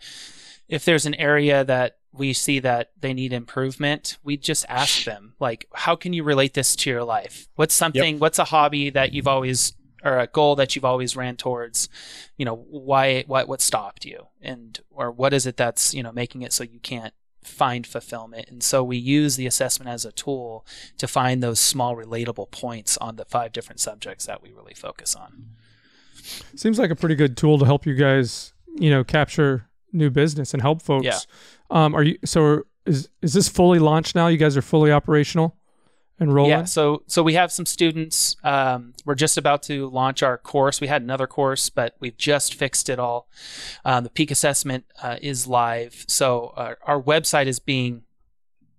If there's an area that we see that they need improvement, we just ask them, like, how can you relate this to your life? What's something? What's a hobby that you've always or a goal that you've always ran towards? You know, why? What? What stopped you? And or what is it that's you know making it so you can't find fulfillment? And so we use the assessment as a tool to find those small relatable points on the five different subjects that we really focus on. Seems like a pretty good tool to help you guys, you know, capture new business and help folks. Yeah. Um, are you so is is this fully launched now? You guys are fully operational and rolling? Yeah, so so we have some students. Um, we're just about to launch our course. We had another course, but we've just fixed it all. Um, the peak assessment uh, is live, so our, our website is being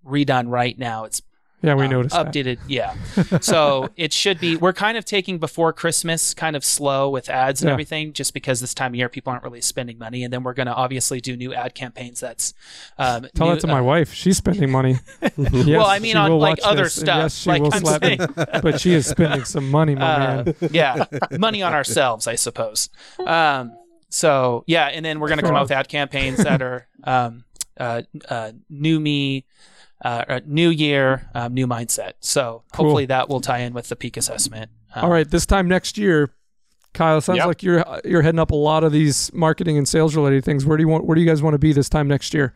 redone right now. It's Yeah, we um, noticed that. updated. Yeah, so it should be. We're kind of taking before Christmas, kind of slow with ads and Yeah. everything, just because this time of year people aren't really spending money, and then we're going to obviously do new ad campaigns. That's um, Tell new, that to my wife. She's spending money. Yes, well, I mean, on like other this, stuff. Yes, she like will I'm slap saying. But she is spending some money, my Uh, man. yeah, money on ourselves, I suppose. Um, so yeah, and then we're going to come out with ad campaigns that are um, uh, uh, new me, uh, new year, um, new mindset. So Cool. hopefully that will tie in with the peak assessment. Um, All right, this time next year, Kyle. Sounds Yep. like you're you're heading up a lot of these marketing and sales related things. Where do you want? Where do you guys want to be this time next year?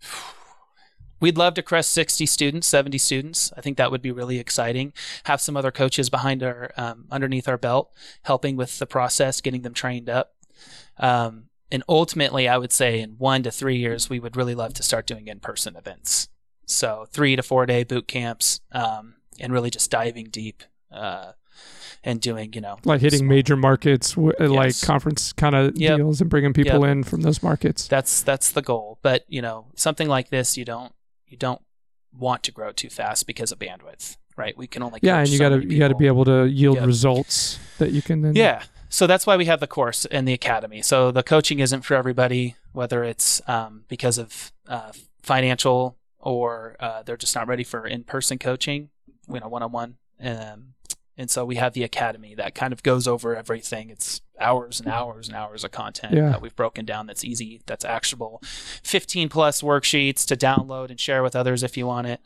We'd love to crest 60 students, 70 students. I think that would be really exciting. Have some other coaches behind our, um, underneath our belt, helping with the process, getting them trained up. Um, and ultimately, I would say in one to three years, we would really love to start doing in-person events. So three to four day boot camps, um, and really just diving deep, uh, and doing, you know, Like hitting small- major markets, w- uh, like Yes. conference kind of Yep. deals, and bringing people Yep. in from those markets. that's that's the goal but you know something like this you don't you don't want to grow too fast because of bandwidth right we can only Yeah, and you so gotta you gotta be able to yield Yep. results that you can then. yeah so that's why we have the course and the academy so the coaching isn't for everybody whether it's um, because of uh, financial or uh, they're just not ready for in-person coaching you know one-on-one um, and so we have the academy that kind of goes over everything. It's hours and hours and hours of content Yeah. that we've broken down that's easy that's actionable. 15 plus worksheets to download and share with others if you want it.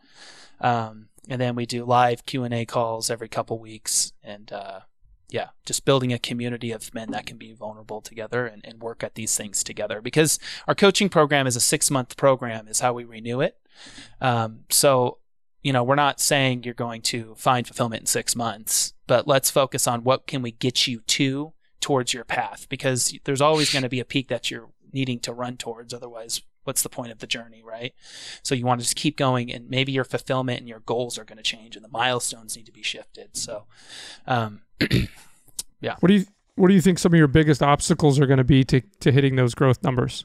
Um, and then we do live q&a calls every couple weeks and uh, yeah just building a community of men that can be vulnerable together and, and work at these things together because our coaching program is a six month program is how we renew it um, so you know we're not saying you're going to find fulfillment in six months but let's focus on what can we get you to towards your path because there's always going to be a peak that you're needing to run towards otherwise what's the point of the journey right so you want to just keep going and maybe your fulfillment and your goals are going to change and the milestones need to be shifted so um, yeah. What do you What do you think some of your biggest obstacles are going to be to to hitting those growth numbers?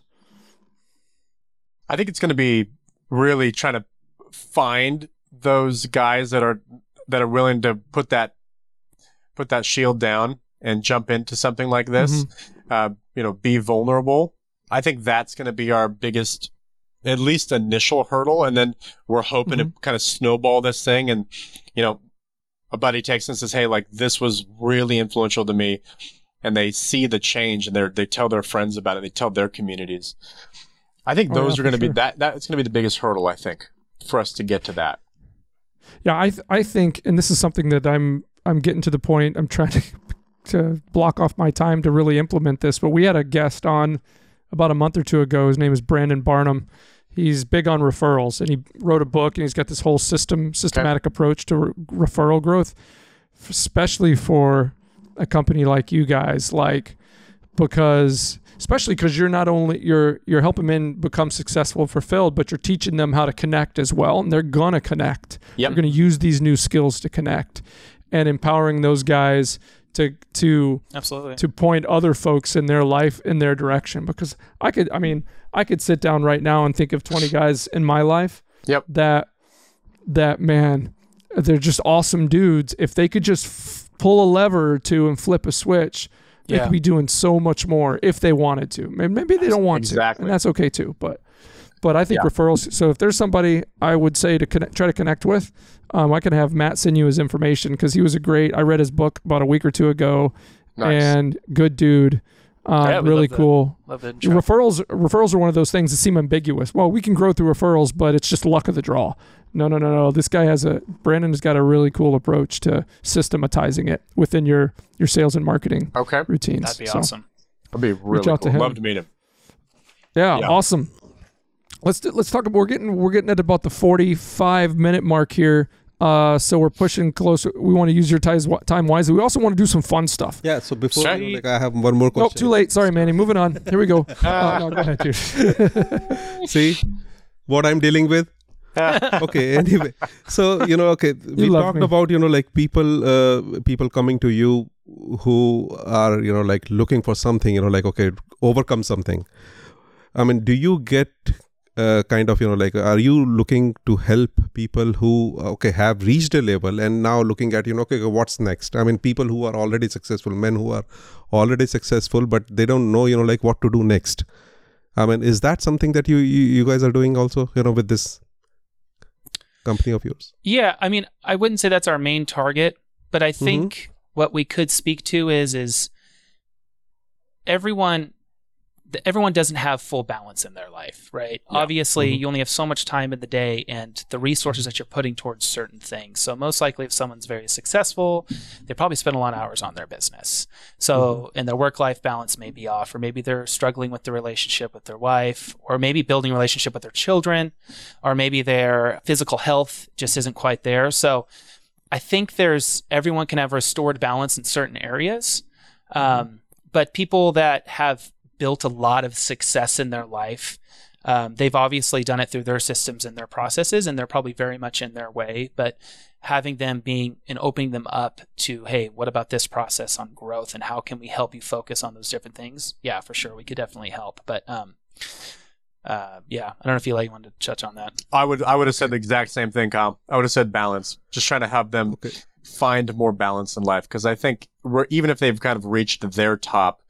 I think it's going to be really trying to find those guys that are that are willing to put that put that shield down and jump into something like this. Uh, you know, be vulnerable. I think that's going to be our biggest, at least initial hurdle, and then we're hoping to kind of snowball this thing. And you know, a buddy texts and says, "Hey, like this was really influential to me," and they see the change and they they tell their friends about it. They tell their communities. I think Oh, those yeah, are going to for be sure. that. That's going to be the biggest hurdle. I think for us to get to that. Yeah, I th- I think, and this is something that I'm I'm getting to the point. I'm trying to to block off my time to really implement this. But we had a guest on about a month or two ago. His name is Brandon Barnum. He's big on referrals, and he wrote a book, and he's got this whole system systematic approach to re- referral growth, especially for a company like you guys, like because especially because you're not only you're you're helping men become successful and fulfilled, but you're teaching them how to connect as well, and they're gonna connect. Yep. They're gonna use these new skills to connect, and empowering those guys to to absolutely to point other folks in their life in their direction. Because I could, I mean, I could sit down right now and think of 20 guys in my life Yep. that that man, they're just awesome dudes. If they could just f- pull a lever or two and flip a switch. They Yeah. could be doing so much more if they wanted to. Maybe maybe they don't want Exactly. to, and that's okay too. But But I think Yeah. referrals. So if there's somebody I would say to connect, try to connect with, um, I can have Matt send you his information because he was a great. I read his book about a week or two ago, Nice. and good dude, uh, Yeah, really love to- cool. Love to Your referrals referrals are one of those things that seem ambiguous. Well, we can grow through referrals, but it's just luck of the draw. No, no, no, no. This guy has a Brandon has got a really cool approach to systematizing it within your your sales and marketing okay. routines. That'd be So, awesome. That'd be really out to him. Love to meet him. Yeah, Yeah. awesome. Let's do, let's talk about we're getting we're getting at about the 45 minute mark here. Uh, so we're pushing closer. We want to use your ties, time wisely. We also want to do some fun stuff. Yeah. So before Sure. you know, like I have one more question. Nope, too late. Sorry, Manny. Moving on. Here we go. Uh, no, go ahead, dude. See what I'm dealing with. okay. Anyway, so you know, okay, we talked me. about you know like people, uh, people coming to you who are you know like looking for something. You know, like okay, overcome something. I mean, do you get uh, kind of you know like are you looking to help people who okay have reached a level and now looking at you know okay what's next? I mean people who are already successful men who are already successful but they don't know you know like what to do next. I mean is that something that you you, you guys are doing also you know with this company of yours? Yeah, I mean, I wouldn't say that's our main target, but I Mm-hmm. think what we could speak to is is everyone everyone doesn't have full balance in their life, right? Obviously, Mm-hmm. Mhm. you only have so much time in the day and the resources that you're putting towards certain things. So most likely if someone's very successful, they probably spend a lot of hours on their business. So Mm-hmm. and their work-life balance may be off or maybe they're struggling with the relationship with their wife or maybe building a relationship with their children or maybe their physical health just isn't quite there. So I think there's everyone can have restored balance in certain areas, um, but people that have built a lot of success in their life, um, they've obviously done it through their systems and their processes, and they're probably very much in their way. But having them being and opening them up to, hey, what about this process on growth, and how can we help you focus on those different things? Yeah, for sure, we could definitely help. But um, uh, yeah, I don't know if you like wanted to touch on that. I would I would have said the exact same thing, Kyle. I would have said balance. Just trying to have them okay find more balance in life because I think we're, even if they've kind of reached their top,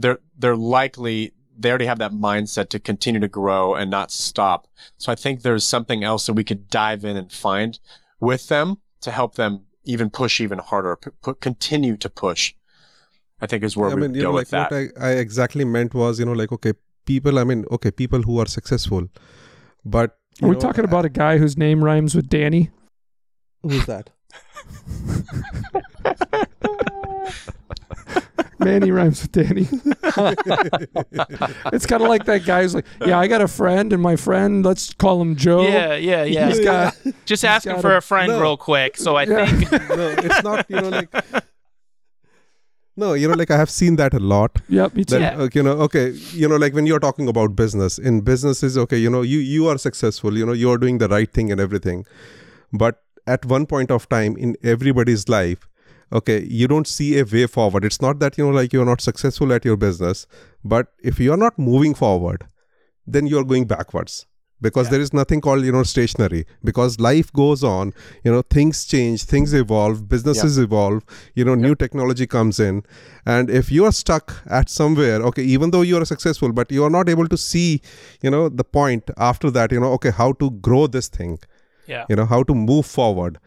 they're they're likely they already have that mindset to continue to grow and not stop. So I think there's something else that we could dive in and find with them to help them even push even harder, p- p- continue to push. I think is where I we mean, you go know, with like that. what I, I exactly meant was, you know, like okay, people. I mean, okay, people who are successful, but Are we know, talking about a guy whose name rhymes with Danny? who's that? Manny rhymes with Danny. it's kind of like that guy who's like, yeah, I got a friend, and my friend, let's call him Joe. Yeah, yeah, yeah. He's got Just asking got for a- a friend No. real quick. So I Yeah. think no, it's not. You know, like no, you know, like I have seen that a lot. Yep, me too. That Yeah. uh, you know, okay, you know, like when you're talking about business, in businesses, okay, you know, you you are successful. You know, you are doing the right thing and everything, but at one point of time in everybody's life okay you don't see a way forward. It's not that you know like you're not successful at your business but if you're not moving forward then you're going backwards because Yeah. there is nothing called you know stationary. Because life goes on you know things change things evolve businesses evolve you know new technology comes in. And if you are stuck at somewhere okay even though you are successful but you are not able to see you know the point after that you know okay how to grow this thing yeah. you know how to move forward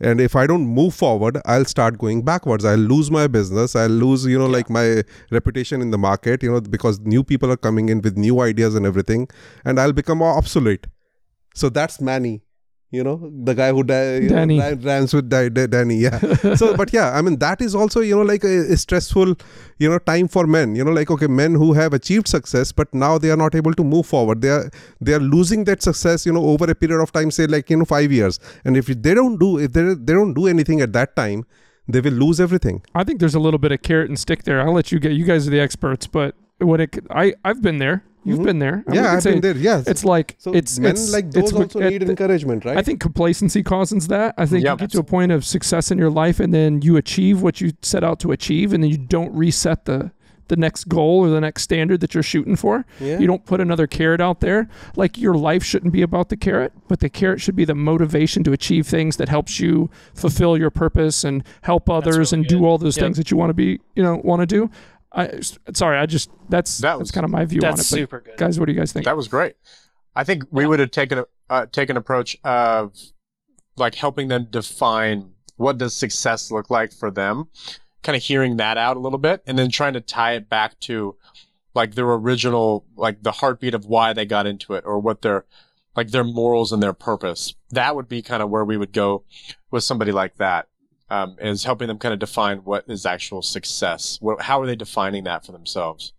and if i don't move forward i'll start going backwards. I'll lose my business. I'll lose you know Yeah. like my reputation in the market you know because new people are coming in with new ideas and everything and i'll become obsolete. So that's manny you know the guy who di- know, Danny. rams with Di- Di- danny yeah so but yeah i mean that is also you know like a, a stressful you know time for men you know like okay men who have achieved success but now they are not able to move forward they are they are losing that success you know over a period of time say like you know 5 years and if they don't do if they they don't do anything at that time they will lose everything I think there's a little bit of carrot and stick there. I'll let you get. You guys are the experts, but when it, I, I've been there. You've Mhm. been there. I yeah i've been there yes It's like so it's men it's, like those what- also it- need encouragement right I think complacency causes that. I think Yeah, you get to a point of success in your life, and then you achieve what you set out to achieve, and then you don't reset the the next goal or the next standard that you're shooting for. yeah You don't put another carrot out there. Like your life shouldn't be about the carrot, but the carrot should be the motivation to achieve things that helps you fulfill your purpose and help others really and do all those Yep. things that you want to be, you know, want to do. I sorry, I just that's That that's was- kind of my view That's on it. But super good. guys, what do you guys think? That was great. I think we would have taken a uh, taken approach of like helping them define what does success look like for them, kind of hearing that out a little bit, and then trying to tie it back to like their original like the heartbeat of why they got into it or what their like their morals and their purpose. That would be kind of where we would go with somebody like that. Um, is helping them kind of define what is actual success. What, how are they defining that for themselves?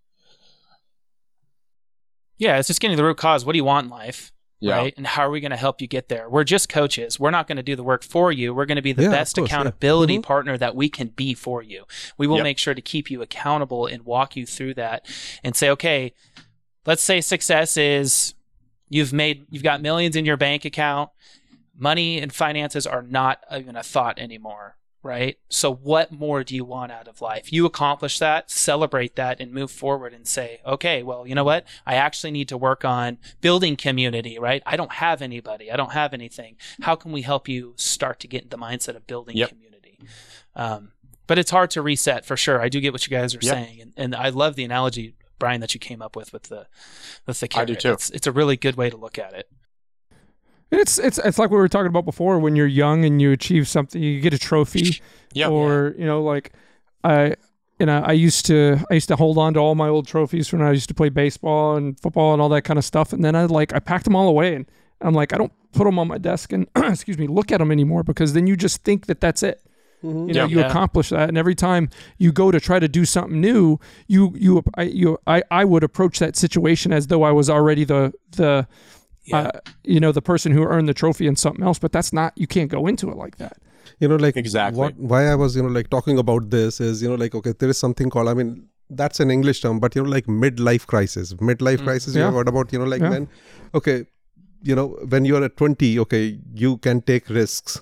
Yeah, it's just getting to the root cause. What do you want in life? Yeah. Right. And how are we going to help you get there? We're just coaches. We're not going to do the work for you. We're going to be the Yeah, best course, yeah. accountability Mhm. partner that we can be for you. We will Yep. make sure to keep you accountable and walk you through that and say, okay, let's say success is you've made, you've got millions in your bank account. Money and finances are not even a thought anymore. Right. So, what more do you want out of life? You accomplish that, celebrate that, and move forward and say, okay, well, you know what? I actually need to work on building community, right? I don't have anybody. I don't have anything. How can we help you start to get in the mindset of building Yep. community? Um, but it's hard to reset for sure. I do get what you guys are Yep. saying. And, and I love the analogy, Brian, that you came up with with the, with the carrot. I do too. It's, it's a really good way to look at it. And it's it's it's like we were talking about before. When you're young and you achieve something, you get a trophy, Yeah. or you know, like I, you know, I used to I used to hold on to all my old trophies from when I used to play baseball and football and all that kind of stuff. And then I like I packed them all away, and I'm like I don't put them on my desk and excuse me look at them anymore because then you just think that that's it. Mm-hmm. You know, Yeah. you Yeah. accomplish that, and every time you go to try to do something new, you you I, you I, I would approach that situation as though I was already the the Yeah. uh, you know the person who earned the trophy and something else. But that's not you can't go into it like that. you know like Exactly. what why i was you know like talking about this is you know like okay there is something called i mean that's an english term but you know like midlife crisis midlife Mm. crisis Yeah. you know what about you know like Yeah. when okay you know when you're at 20 okay you can take risks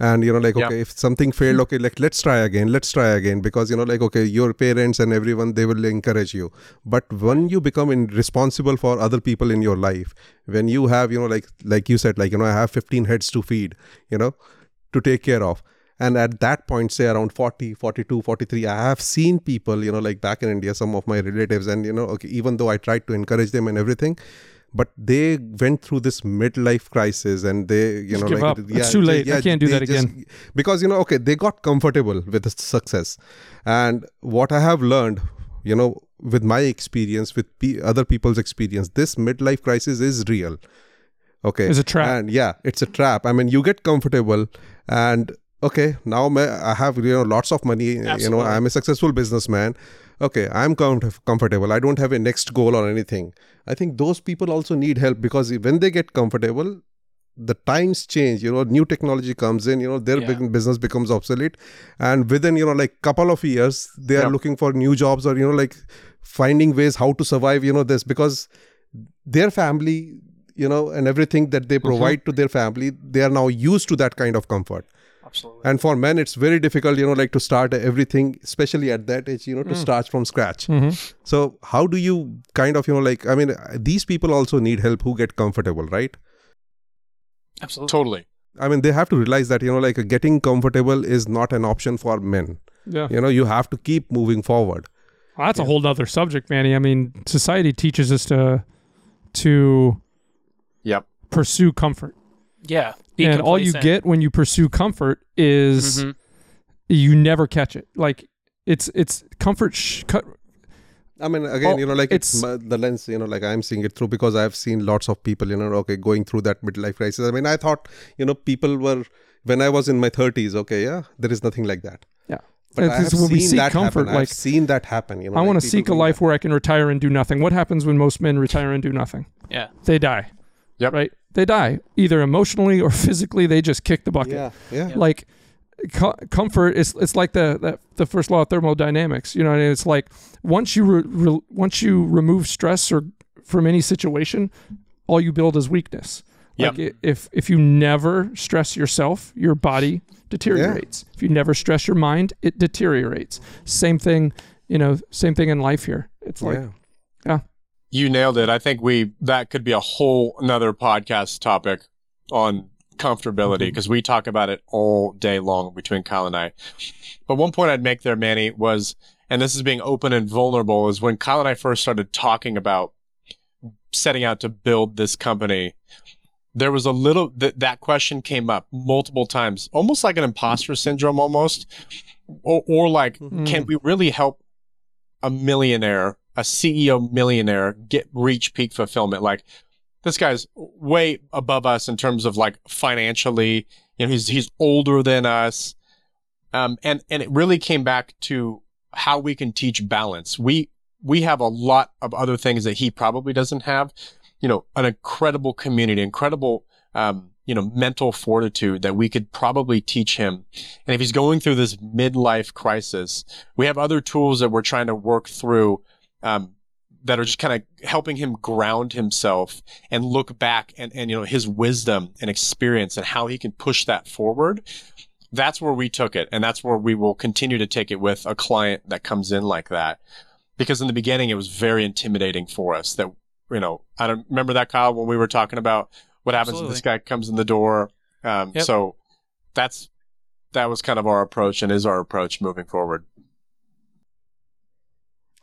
and you know like Yeah. okay if something failed okay like let's try again let's try again. Because you know like okay your parents and everyone they will encourage you. But when you become in responsible for other people in your life when you have you know like like you said like you know i have 15 heads to feed you know to take care of. And at that point say around 40 42 43 i have seen people you know like back in india some of my relatives and you know okay even though i tried to encourage them and everything but they went through this midlife crisis and they you Just know give like up. It's too late. I can't do that again. because you know okay they got comfortable with the success and what i have learned you know with my experience with pe other people's experience this midlife crisis is real okay It's a trap. and yeah it's a trap i mean you get comfortable and okay now i have you know lots of money you know i'm a successful businessman okay i'm com- comfortable. I don't have a next goal or anything. I think those people also need help because when they get comfortable the times change. You know new technology comes in you know their Yeah. business becomes obsolete. And within you know like couple of years they are Yeah. looking for new jobs or you know like finding ways how to survive you know this because their family you know and everything that they mm-hmm. provide to their family they are now used to that kind of comfort Absolutely. and for men it's very difficult you know like to start everything especially at that age you know to start from scratch Mhm. so how do you kind of you know like i mean uh, these people also need help who get comfortable right Absolutely. Totally. i mean they have to realize that you know like getting comfortable is not an option for men Yeah. you know you have to keep moving forward Well, that's a whole nother subject, Manny. I mean, society teaches us to to Yep. pursue comfort, Yeah. And all you get when you pursue comfort is Mhm. you never catch it. Like it's it's comfort. Sh- cut. I mean, again, Oh, you know, like it's, it's- the lens, you know, like I'm seeing it through because I've seen lots of people, you know, okay, going through that midlife crisis. I mean, I thought, you know, people were when I was in my 30s. Okay, yeah, there is nothing like that. Yeah. But I It's have when we seen seek that comfort, happen. like, I've seen that happen. You know, I like want to seek a life that. where I can retire and do nothing. What happens when most men retire and do nothing? Yeah. They die. Yep. Right. They die either emotionally or physically. They just kick the bucket. Yeah, yeah. Yeah. like co- comfort is it's like the, the the first law of thermodynamics you know and it's like once you re, re, once you remove stress or from any situation all you build is weakness like i- if if you never stress yourself your body deteriorates if you never stress your mind it deteriorates same thing you know same thing in life here it's like yeah. You nailed it. I think we that could be a whole another podcast topic on comfortability because we talk about it all day long between Kyle and I. But one point I'd make there, Manny, was, and this is being open and vulnerable, is when Kyle and I first started talking about setting out to build this company, there was a little that that question came up multiple times, almost like an imposter syndrome, almost, or, or like, Mm. can we really help a millionaire, a CEO millionaire, get reach peak fulfillment? Like, this guy's way above us in terms of like financially. You know, he's he's older than us, um, and and it really came back to how we can teach balance. We we have a lot of other things that he probably doesn't have. You know, an incredible community, incredible, um, you know, mental fortitude that we could probably teach him. And if he's going through this midlife crisis, we have other tools that we're trying to work through, um, that are just kind of helping him ground himself and look back and, and, you know, his wisdom and experience and how he can push that forward. That's where we took it. And that's where we will continue to take it with a client that comes in like that because in the beginning it was very intimidating for us that you know i don't remember that kyle when we were talking about what happens if this guy comes in the door um, Yep. so that's that was kind of our approach and is our approach moving forward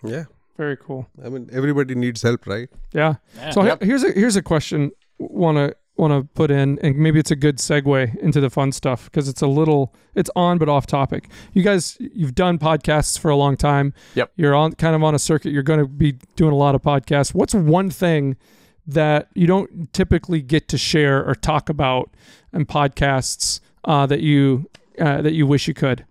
Yeah. Very cool. I mean, everybody needs help, right? Yeah. Yeah. So Yep. here's a here's a question want to want to put in, and maybe it's a good segue into the fun stuff because it's a little it's on but off topic. You guys, you've done podcasts for a long time. Yep. You're on kind of on a circuit. You're going to be doing a lot of podcasts. What's one thing that you don't typically get to share or talk about in podcasts uh, that you uh, that you wish you could?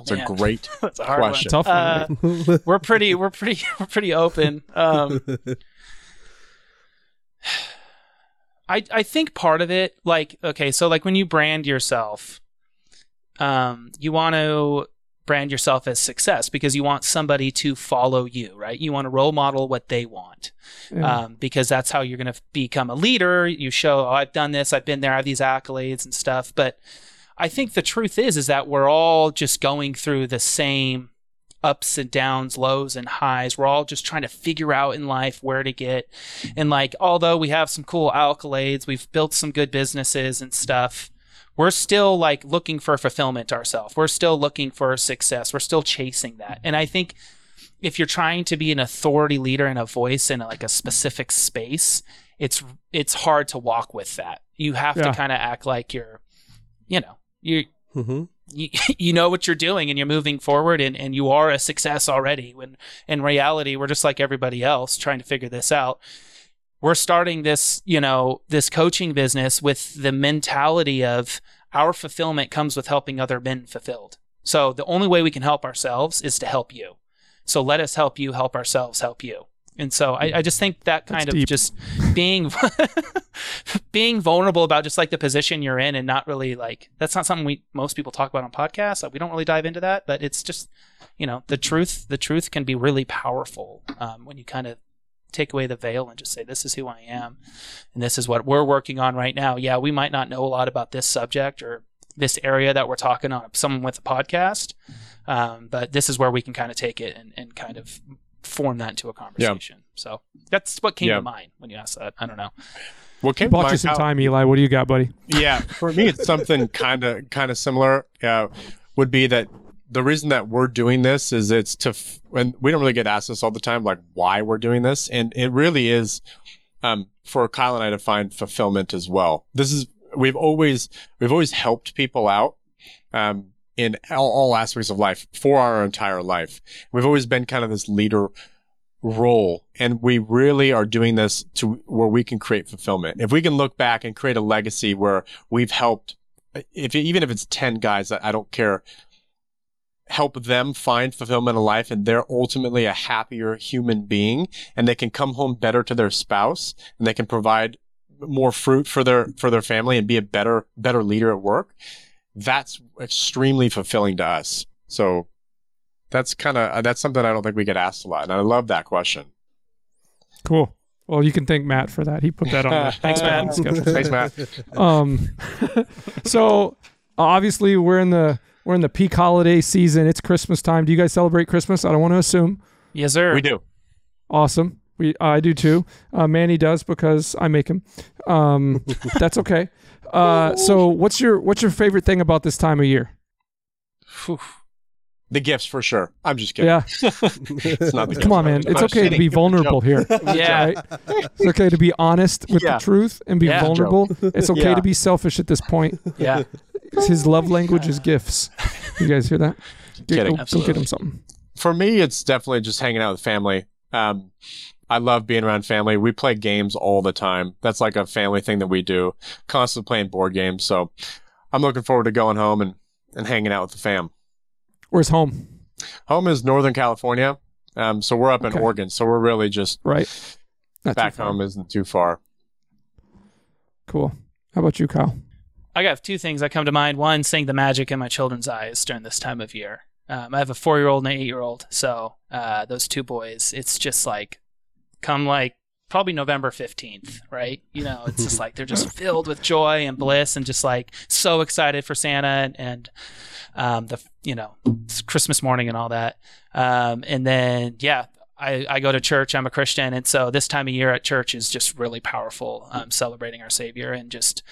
That's Man. a great That's a hard question. Tough one. Uh, we're pretty we're pretty we're pretty open um i i think part of it like okay so like when you brand yourself um you want to brand yourself as success because you want somebody to follow you right you want to role model what they want Yeah. um, because that's how you're going to become a leader. You show, oh, I've done this, I've been there, I have these accolades and stuff. But I think the truth is, is that we're all just going through the same ups and downs, lows and highs. We're all just trying to figure out in life where to get. And like, although we have some cool accolades, we've built some good businesses and stuff. We're still like looking for fulfillment ourselves. We're still looking for success. We're still chasing that. And I think if you're trying to be an authority leader and a voice in like a specific space, it's it's hard to walk with that. You have Yeah. to kind of act like you're, you know, you hmm you, you know what you're doing and you're moving forward and, and you are a success already when in reality we're just like everybody else trying to figure this out. We're starting this you know this coaching business with the mentality of our fulfillment comes with helping other men fulfilled. So the only way we can help ourselves is to help you. So let us help you help ourselves help you and so I, I just think that kind That's of deep. just being being vulnerable about just like the position you're in and not really like that's not something we most people talk about on podcasts. Like, we don't really dive into that, but it's just you know the truth. The truth can be really powerful um, when you kind of take away the veil and just say this is who I am and this is what we're working on right now. Yeah, we might not know a lot about this subject or this area that we're talking on someone with a podcast, um, but this is where we can kind of take it and, and kind of form that into a conversation. So that's what came Yeah. to mind when you asked that. I don't know. what came Bought you mind, some Kyle- time, Eli. What do you got, buddy? yeah for me it's something kind of kind of similar uh, would be that the reason that we're doing this is it's to f- and we don't really get asked this all the time like why we're doing this and it really is um, for kyle and i to find fulfillment as well this is we've always we've always helped people out um, in all, all aspects of life for our entire life. We've always been kind of this leader role and we really are doing this to where we can create fulfillment. If we can look back and create a legacy where we've helped if even if it's 10 guys i I don't care help them find fulfillment in life and they're ultimately a happier human being and they can come home better to their spouse and they can provide more fruit for their for their family and be a better better leader at work that's extremely fulfilling to us so that's kind of that's something i don't think we get asked a lot and i love that question Cool. Well, you can thank Matt for that. He put that on. the- Thanks, Matt. Thanks, Matt. um so obviously we're in the we're in the peak holiday season it's christmas time do you guys celebrate christmas i don't want to assume Yes, sir. we do awesome we i do too uh, manny does because i make him um that's okay uh so what's your what's your favorite thing about this time of year The gifts for sure. I'm just kidding. Yeah. It's not the Come on, man. It's okay to be It was a vulnerable here. Yeah. Right? It's okay to be honest with Yeah. the truth and be Yeah. vulnerable. It's okay Yeah. to be selfish at this point. Yeah. His love language is gifts. You guys hear that? Get- Kidding. Go, go get him something. For me, it's definitely just hanging out with family. Um, I love being around family. We play games all the time. That's like a family thing that we do. Constantly playing board games. So I'm looking forward to going home and, and hanging out with the fam. Where's home? Home is Northern California. Um, so we're up Okay. in Oregon. So we're really just Right. Not back home isn't too far. Cool. How about you, Kyle? I got two things that come to mind. One, seeing the magic in my children's eyes during this time of year. Um, I have a four year old and an eight year old. So uh, those two boys, it's just like, come like probably November 15th, right? You know, it's just like they're just filled with joy and bliss and just like so excited for Santa and, and um, the, you know, Christmas morning and all that. Um, and then, yeah, I, I go to church. I'm a Christian. And so this time of year at church is just really powerful, um, celebrating our Savior and just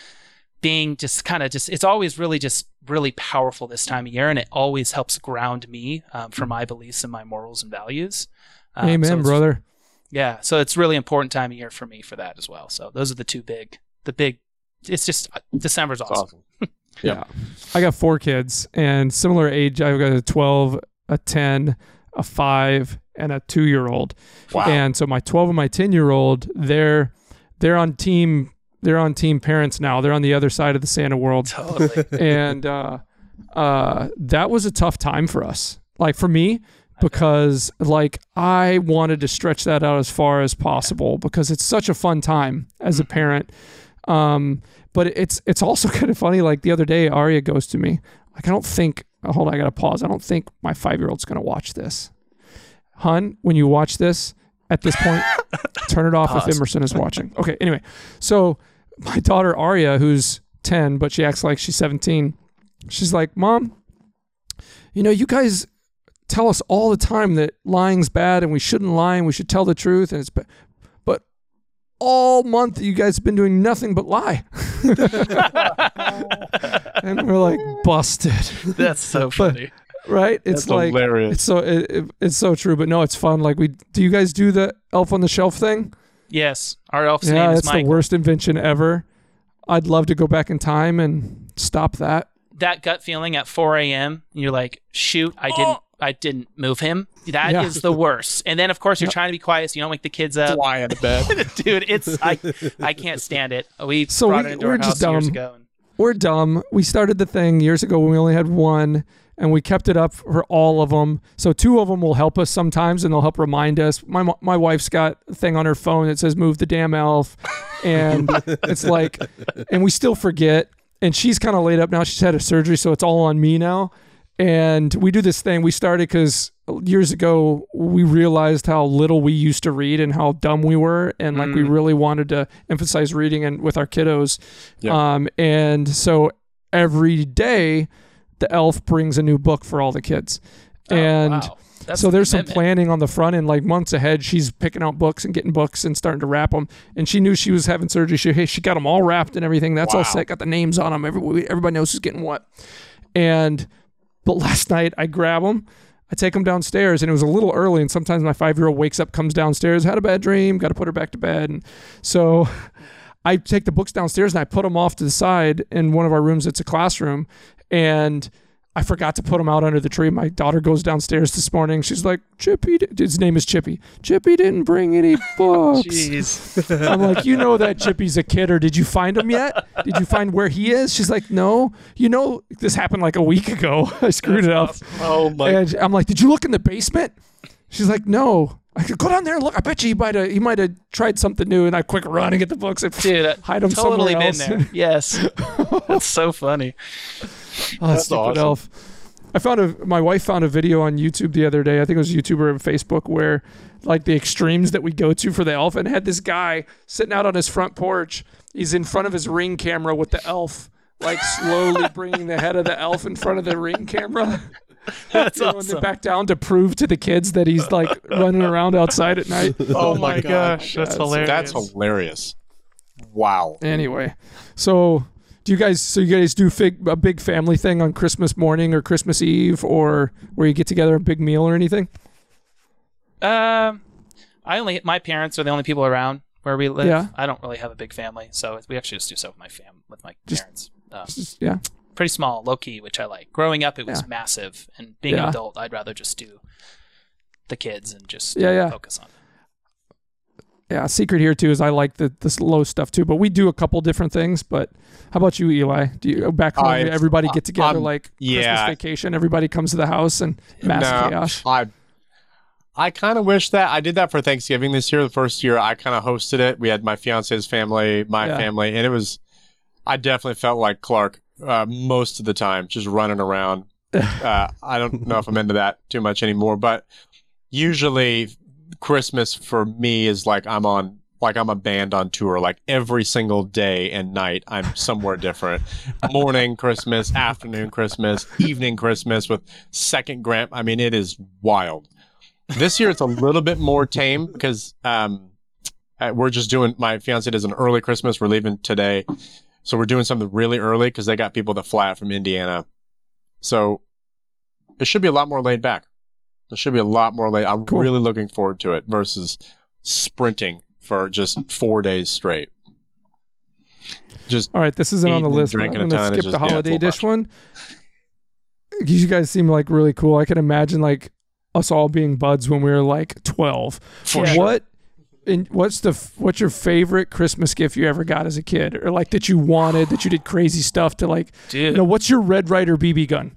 being just kind of just, it's always really just really powerful this time of year. And it always helps ground me um, for my beliefs and my morals and values. Um, Amen, it's- brother. Yeah. So it's really important time of year for me for that as well. So those are the two big, the big, it's just uh, December's It's awesome. awesome. Yeah. I got four kids and similar age. I've got a 12, a 10, a 5, and a 2 year old. Wow. And so my 12 and my 10 year old, they're they're on team they're on team parents now. They're on the other side of the Santa world. Totally. and uh uh that was a tough time for us. Like for me because like I wanted to stretch that out as far as possible because it's such a fun time as a Mhm. parent. Um but it's it's also kind of funny like the other day Arya goes to me like I don't think oh, hold on I got to pause. I don't think my 5-year-old's going to watch this. Hun, when you watch this at this point turn it off if Emerson is watching. Okay, anyway. So my daughter Arya who's 10 but she acts like she's 17. She's like, "Mom, you know, you guys tell us all the time that lying's bad and we shouldn't lie and we should tell the truth and it's ba- but all month you guys have been doing nothing but lie." and we're like, "Busted." That's so funny. Right? It's That's like hilarious. it's so it, it- it's so true, but no, it's fun. Like we do you guys do the elf on the shelf thing? yes. Our elf's yeah, name is that's the worst invention ever. I'd love to go back in time and stop that. that gut feeling at 4 a.m. you're like, shoot, I didn't, oh, I didn't move him. That is Yeah. the worst. And then of course you're Yep. trying to be quiet, so you don't wake the kids up. Fly in bed. Dude, it's I, I can't stand it. We So brought we- it into we're our just house years dumb. ago. And, We're dumb. We started the thing years ago when we only had one, and we kept it up for all of them. So two of them will help us sometimes, and they'll help remind us. My my wife's got a thing on her phone that says "Move the damn elf," and it's like, and we still forget. And she's kind of laid up now. She's had a surgery, so it's all on me now. And we do this thing. We started because years ago we realized how little we used to read and how dumb we were, and like we Mm. really wanted to emphasize reading and with our kiddos. Yeah. Um, and so every day, the elf brings a new book for all the kids. Oh, and wow. That's so there's some planning on the front end, like months ahead. She's picking out books and getting books and starting to wrap them. And she knew she was having surgery. She, hey, she got them all wrapped and everything. That's all set. Got the names on them. Everybody, everybody knows who's getting what. And but last night I grab them. I take them downstairs, and it was a little early. And sometimes my five year old wakes up, comes downstairs, had a bad dream, got to put her back to bed. And so I take the books downstairs and I put them off to the side in one of our rooms. It's a classroom, and I forgot to put them out under the tree. My daughter goes downstairs this morning. She's like, Chippy, his name is Chippy. Chippy didn't bring any oh, books. Jeez. I'm like, you know that Chippy's a kid, or did you find him yet? Did you find where he is? She's like, no. You know, this happened like a week ago. I screwed it up. oh my. And I'm like, did you look in the basement? She's like, no. I could go down there and look. I bet you he might have he might have tried something new. And I quick run and get the books and Dude, hide them totally somewhere been there. Yes. That's so funny. Oh, That's stupid awesome. elf. I found a my wife found a video on YouTube the other day. I think it was YouTube or Facebook where like the extremes that we go to for the elf and had this guy sitting out on his front porch. He's in front of his ring camera with the elf, like slowly bringing the head of the elf in front of the ring camera. That's You know, and awesome. then back down to prove to the kids that he's like running around outside at night. Oh, oh my gosh, that's hilarious. That's hilarious. Wow. Anyway, so Do you guys? So you guys do fig, a big family thing on Christmas morning or Christmas Eve, or where you get together a big meal or anything? Um, I only my parents are the only people around where we live. Yeah. I don't really have a big family, so we actually just do stuff with my fam with my Just- parents. Um, Just- yeah. pretty small, low key, which I like. Growing up, it was Yeah. massive, and being an adult, I'd rather just do the kids and just Yeah, yeah. focus on it. Yeah, secret here too is I like the this low stuff too, but we do a couple different things. But how about you, Eli? Do you back home? I- everybody get together I'm- like yeah. Christmas vacation. Everybody comes to the house and mass No, chaos. I I kind of wish that I did that for Thanksgiving this year. The first year I kind of hosted it. We had my fiance's family, my Yeah. family, and it was. I definitely felt like Clark uh, most of the time, just running around. Uh, I don't know if I'm into that too much anymore, but usually Christmas for me is like I'm on like I'm a band on tour. Like every single day and night, I'm somewhere different. Morning Christmas, afternoon Christmas, evening Christmas with second grand. I mean, it is wild. This year it's a little bit more tame because um, uh, we're just doing. My fiance does an early Christmas. We're leaving today, so we're doing something really early because they got people that fly out from Indiana. So it should be a lot more laid back. It should be a lot more laid. I'm Cool. really looking forward to it versus sprinting for just four days straight. Just All right, this isn't on the list. but I'm drinking a gonna ton skip is the just- yeah, holiday full dish much. one. You guys seem like really cool. I can imagine like us all being buds when we were like twelve. for Yeah. sure. What? And what's the what's your favorite Christmas gift you ever got as a kid, or like that you wanted that you did crazy stuff to like? Dude, You know, what's your Red Ryder BB gun?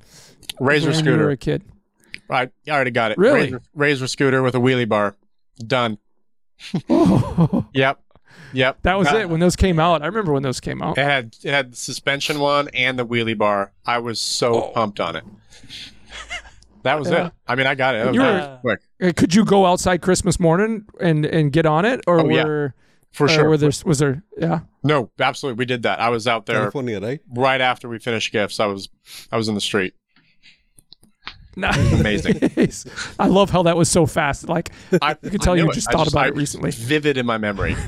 Razor when you were scooter. a kid. I, I already got it. Really? Razor, razor scooter with a wheelie bar. Done. Oh, Yep. Yep. that was Uh, it when those came out. I remember when those came out. It had it had the suspension one and the wheelie bar. I was so Oh. pumped on it. That was Yeah. it. I mean, I got it. That You were- quick Uh, Could you go outside Christmas morning and and get on it, or Oh, yeah. for or sure. were there was there? Yeah. no, absolutely, we did that. I was out there California, right? right after we finished gifts. I was I was in the street. Nice. amazing. I love how that was so fast. Like I, You could tell you knew it. just I thought about I- it recently. Vivid in my memory.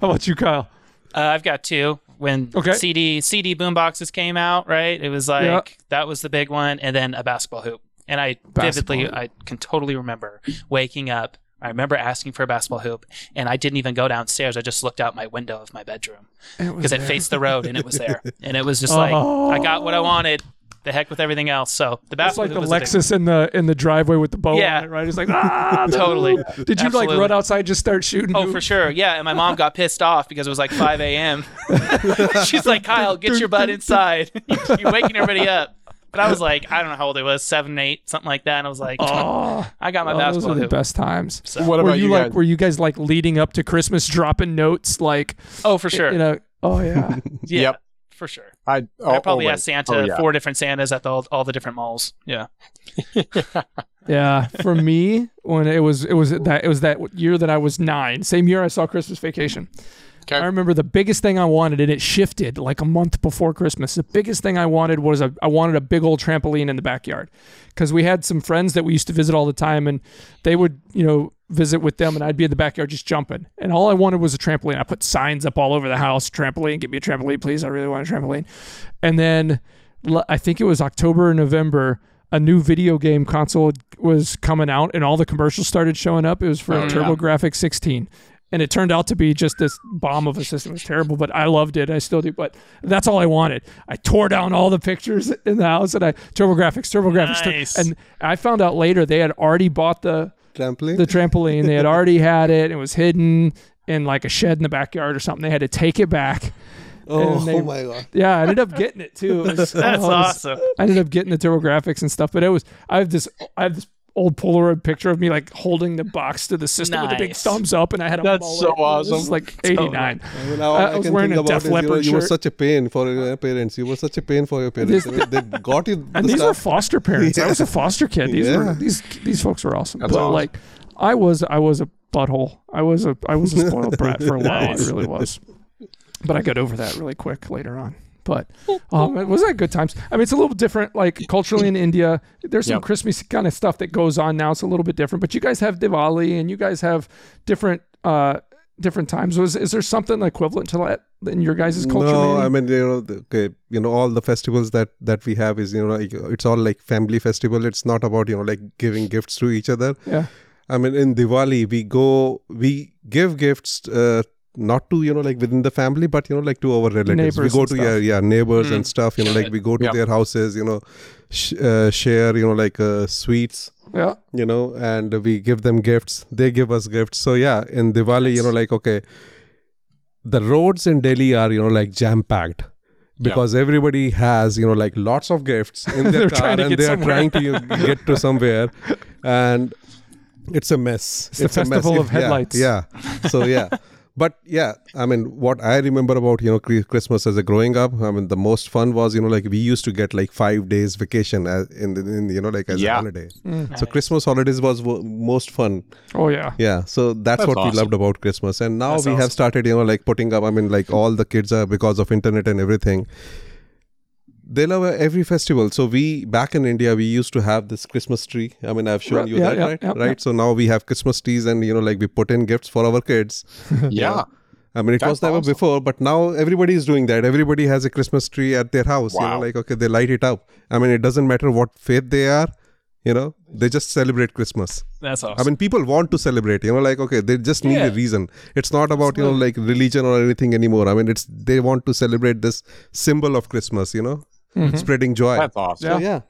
How about you, Kyle? uh, I've got two. When Okay. CD CD boom boxes came out, right? It was like Yeah. that was the big one, and then a basketball hoop. And I Basketball vividly, hoop. I can totally remember waking up. I remember asking for a basketball hoop, and I didn't even go downstairs. I just looked out my window of my bedroom because it faced the road, and it was there. And it was just like Oh. I got what I wanted. The heck with everything else. So the That's basketball like the hoop was a big Lexus in the in the driveway with the bow Yeah. on it, right? It's like ah, Totally. Did you like run outside, just start shooting? Oh, hoops? for sure. Yeah. And my mom got pissed off because it was like 5 a.m. She's like, Kyle, get your butt inside. You're waking everybody up. But I was like, I don't know how old I was, seven, eight, something like that. And I was like, Oh, I got my oh, those basketball are the hoop. best times. So- what were about you, you like? guys? Were you guys like leading up to Christmas, dropping notes like? Oh, for sure. You know. Oh yeah. yeah, Yep. For sure. I, I oh, probably always. asked Santa Oh, yeah. four different Santas at the, all, all the different malls. Yeah. Yeah, for me, when it was it was that it was that year that I was nine. Same year I saw Christmas Vacation. Okay. I remember the biggest thing I wanted, and it shifted like a month before Christmas. The biggest thing I wanted was a I wanted a big old trampoline in the backyard because we had some friends that we used to visit all the time, and they would you know visit with them, and I'd be in the backyard just jumping, and all I wanted was a trampoline. I put signs up all over the house, trampoline, get me a trampoline, please. I really want a trampoline, and then I think it was October or November. A new video game console was coming out, and all the commercials started showing up. It was for Oh, a. TurboGrafx 16 and it turned out to be just this bomb of a system. It was terrible, but I loved it. I still do. But that's all I wanted. I tore down all the pictures in the house, and I TurboGrafx, TurboGrafx, Tur- Nice. and I found out later they had already bought the Trampoline. the trampoline. They had already had it. It was hidden in like a shed in the backyard or something. They had to take it back. oh, they- oh my god. Yeah, I ended up getting it too. It was- That's oh, was- awesome. I ended up getting the TurboGrafx and stuff, but it was I have this I have this old Polaroid picture of me like holding the box to the system with a big thumbs up, and I had a That's mullet. so This awesome. is like '89. I, mean, I I, was wearing a about Def is you, were, Leppard you were such a pain for your parents. You were such a pain for your parents. This- I they got you. and the these were foster parents. I was a foster kid. These were these these folks were awesome. That's but awesome. like, I was I was a butthole. I was a I was a spoiled brat for a while. Nice. I really was. But I got over that really quick later on. But um, it was that good times. I mean, it's a little different, like culturally in India. There's some Yep. Christmas kind of stuff that goes on now. It's a little bit different. But you guys have Diwali, and you guys have different uh, different times. Was is there something equivalent to that in your guys' culture? no Manny? i mean you know the, okay you know all the festivals that that we have is you know like it's all like family festival it's not about you know like giving gifts to each other yeah, i mean in diwali we go we give gifts uh, not to you know like within the family but you know like to our relatives Neighbors we go to yeah, yeah neighbors Mm. and stuff you know like we go to Yep. their houses you know sh- uh, share you know like uh, sweets yeah, you know, and we give them gifts. They give us gifts. So yeah, in Diwali, you know, like okay, the roads in Delhi are you know like jam packed because everybody has you know like lots of gifts in their car and get they are trying to get to somewhere, and it's a mess. It's the a mess. festival of yeah, headlights. Yeah. So yeah. But yeah, I mean, what I remember about you know Christmas as a growing up, I mean, the most fun was you know like we used to get like five days vacation as in, the, in you know like as Yeah. a holiday. Mm. So Christmas holidays was w- most fun. oh yeah, Yeah. So that's, That's what awesome. we loved about Christmas. And now That's we awesome. have started, you know, like putting up, I mean, like all the kids are because of internet and everything. They love uh, every festival. So we back in India, we used to have this Christmas tree. I mean, I've shown Right, you yeah, that, yeah, right? yeah, right. yeah. So now we have Christmas trees, and you know, like we put in gifts for our kids. Yeah. I mean, it was never awesome. before, but now everybody is doing that. Everybody has a Christmas tree at their house. You know, like okay, they light it up. I mean, it doesn't matter what faith they are. You know, they just celebrate Christmas. That's awesome. I mean, people want to celebrate. You know, like okay, they just need Yeah. a reason. It's not about you know like religion or anything anymore. I mean, it's they want to celebrate this symbol of Christmas. You know, Mhm. spreading joy. That's awesome. So, yeah.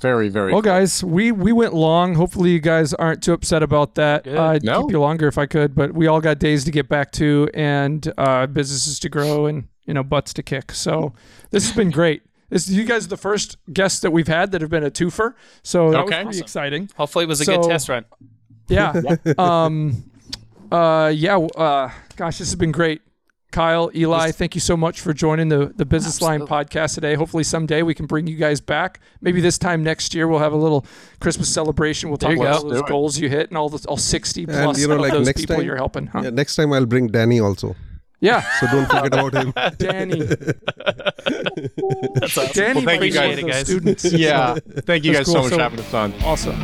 Very, very. Well, guys, we we went long. Hopefully, you guys aren't too upset about that. Good. I'd No. keep you longer if I could, but we all got days to get back to and uh, businesses to grow and you know butts to kick. So this has been great. This you guys are the first guests that we've had that have been a twofer. So that Okay. was pretty Awesome. exciting. Hopefully, it was a So- good test run. Yeah. um. Uh. Yeah. Uh. Gosh, this has been great. Kyle, Eli, thank you so much for joining the the Business Line podcast today. Hopefully, someday we can bring you guys back. Maybe this time next year we'll have a little Christmas celebration. We'll talk about go. all those Let's goals you hit and all the all sixty And, plus you know, of like, those next people time- you're helping. Huh? yeah. Next time I'll bring Danny also. Yeah, So don't forget about him. Danny. That's awesome. Danny Well, thank you might be one guys. those guys. Students. Yeah. Thank you That's guys cool. so much So- for having us on. Awesome.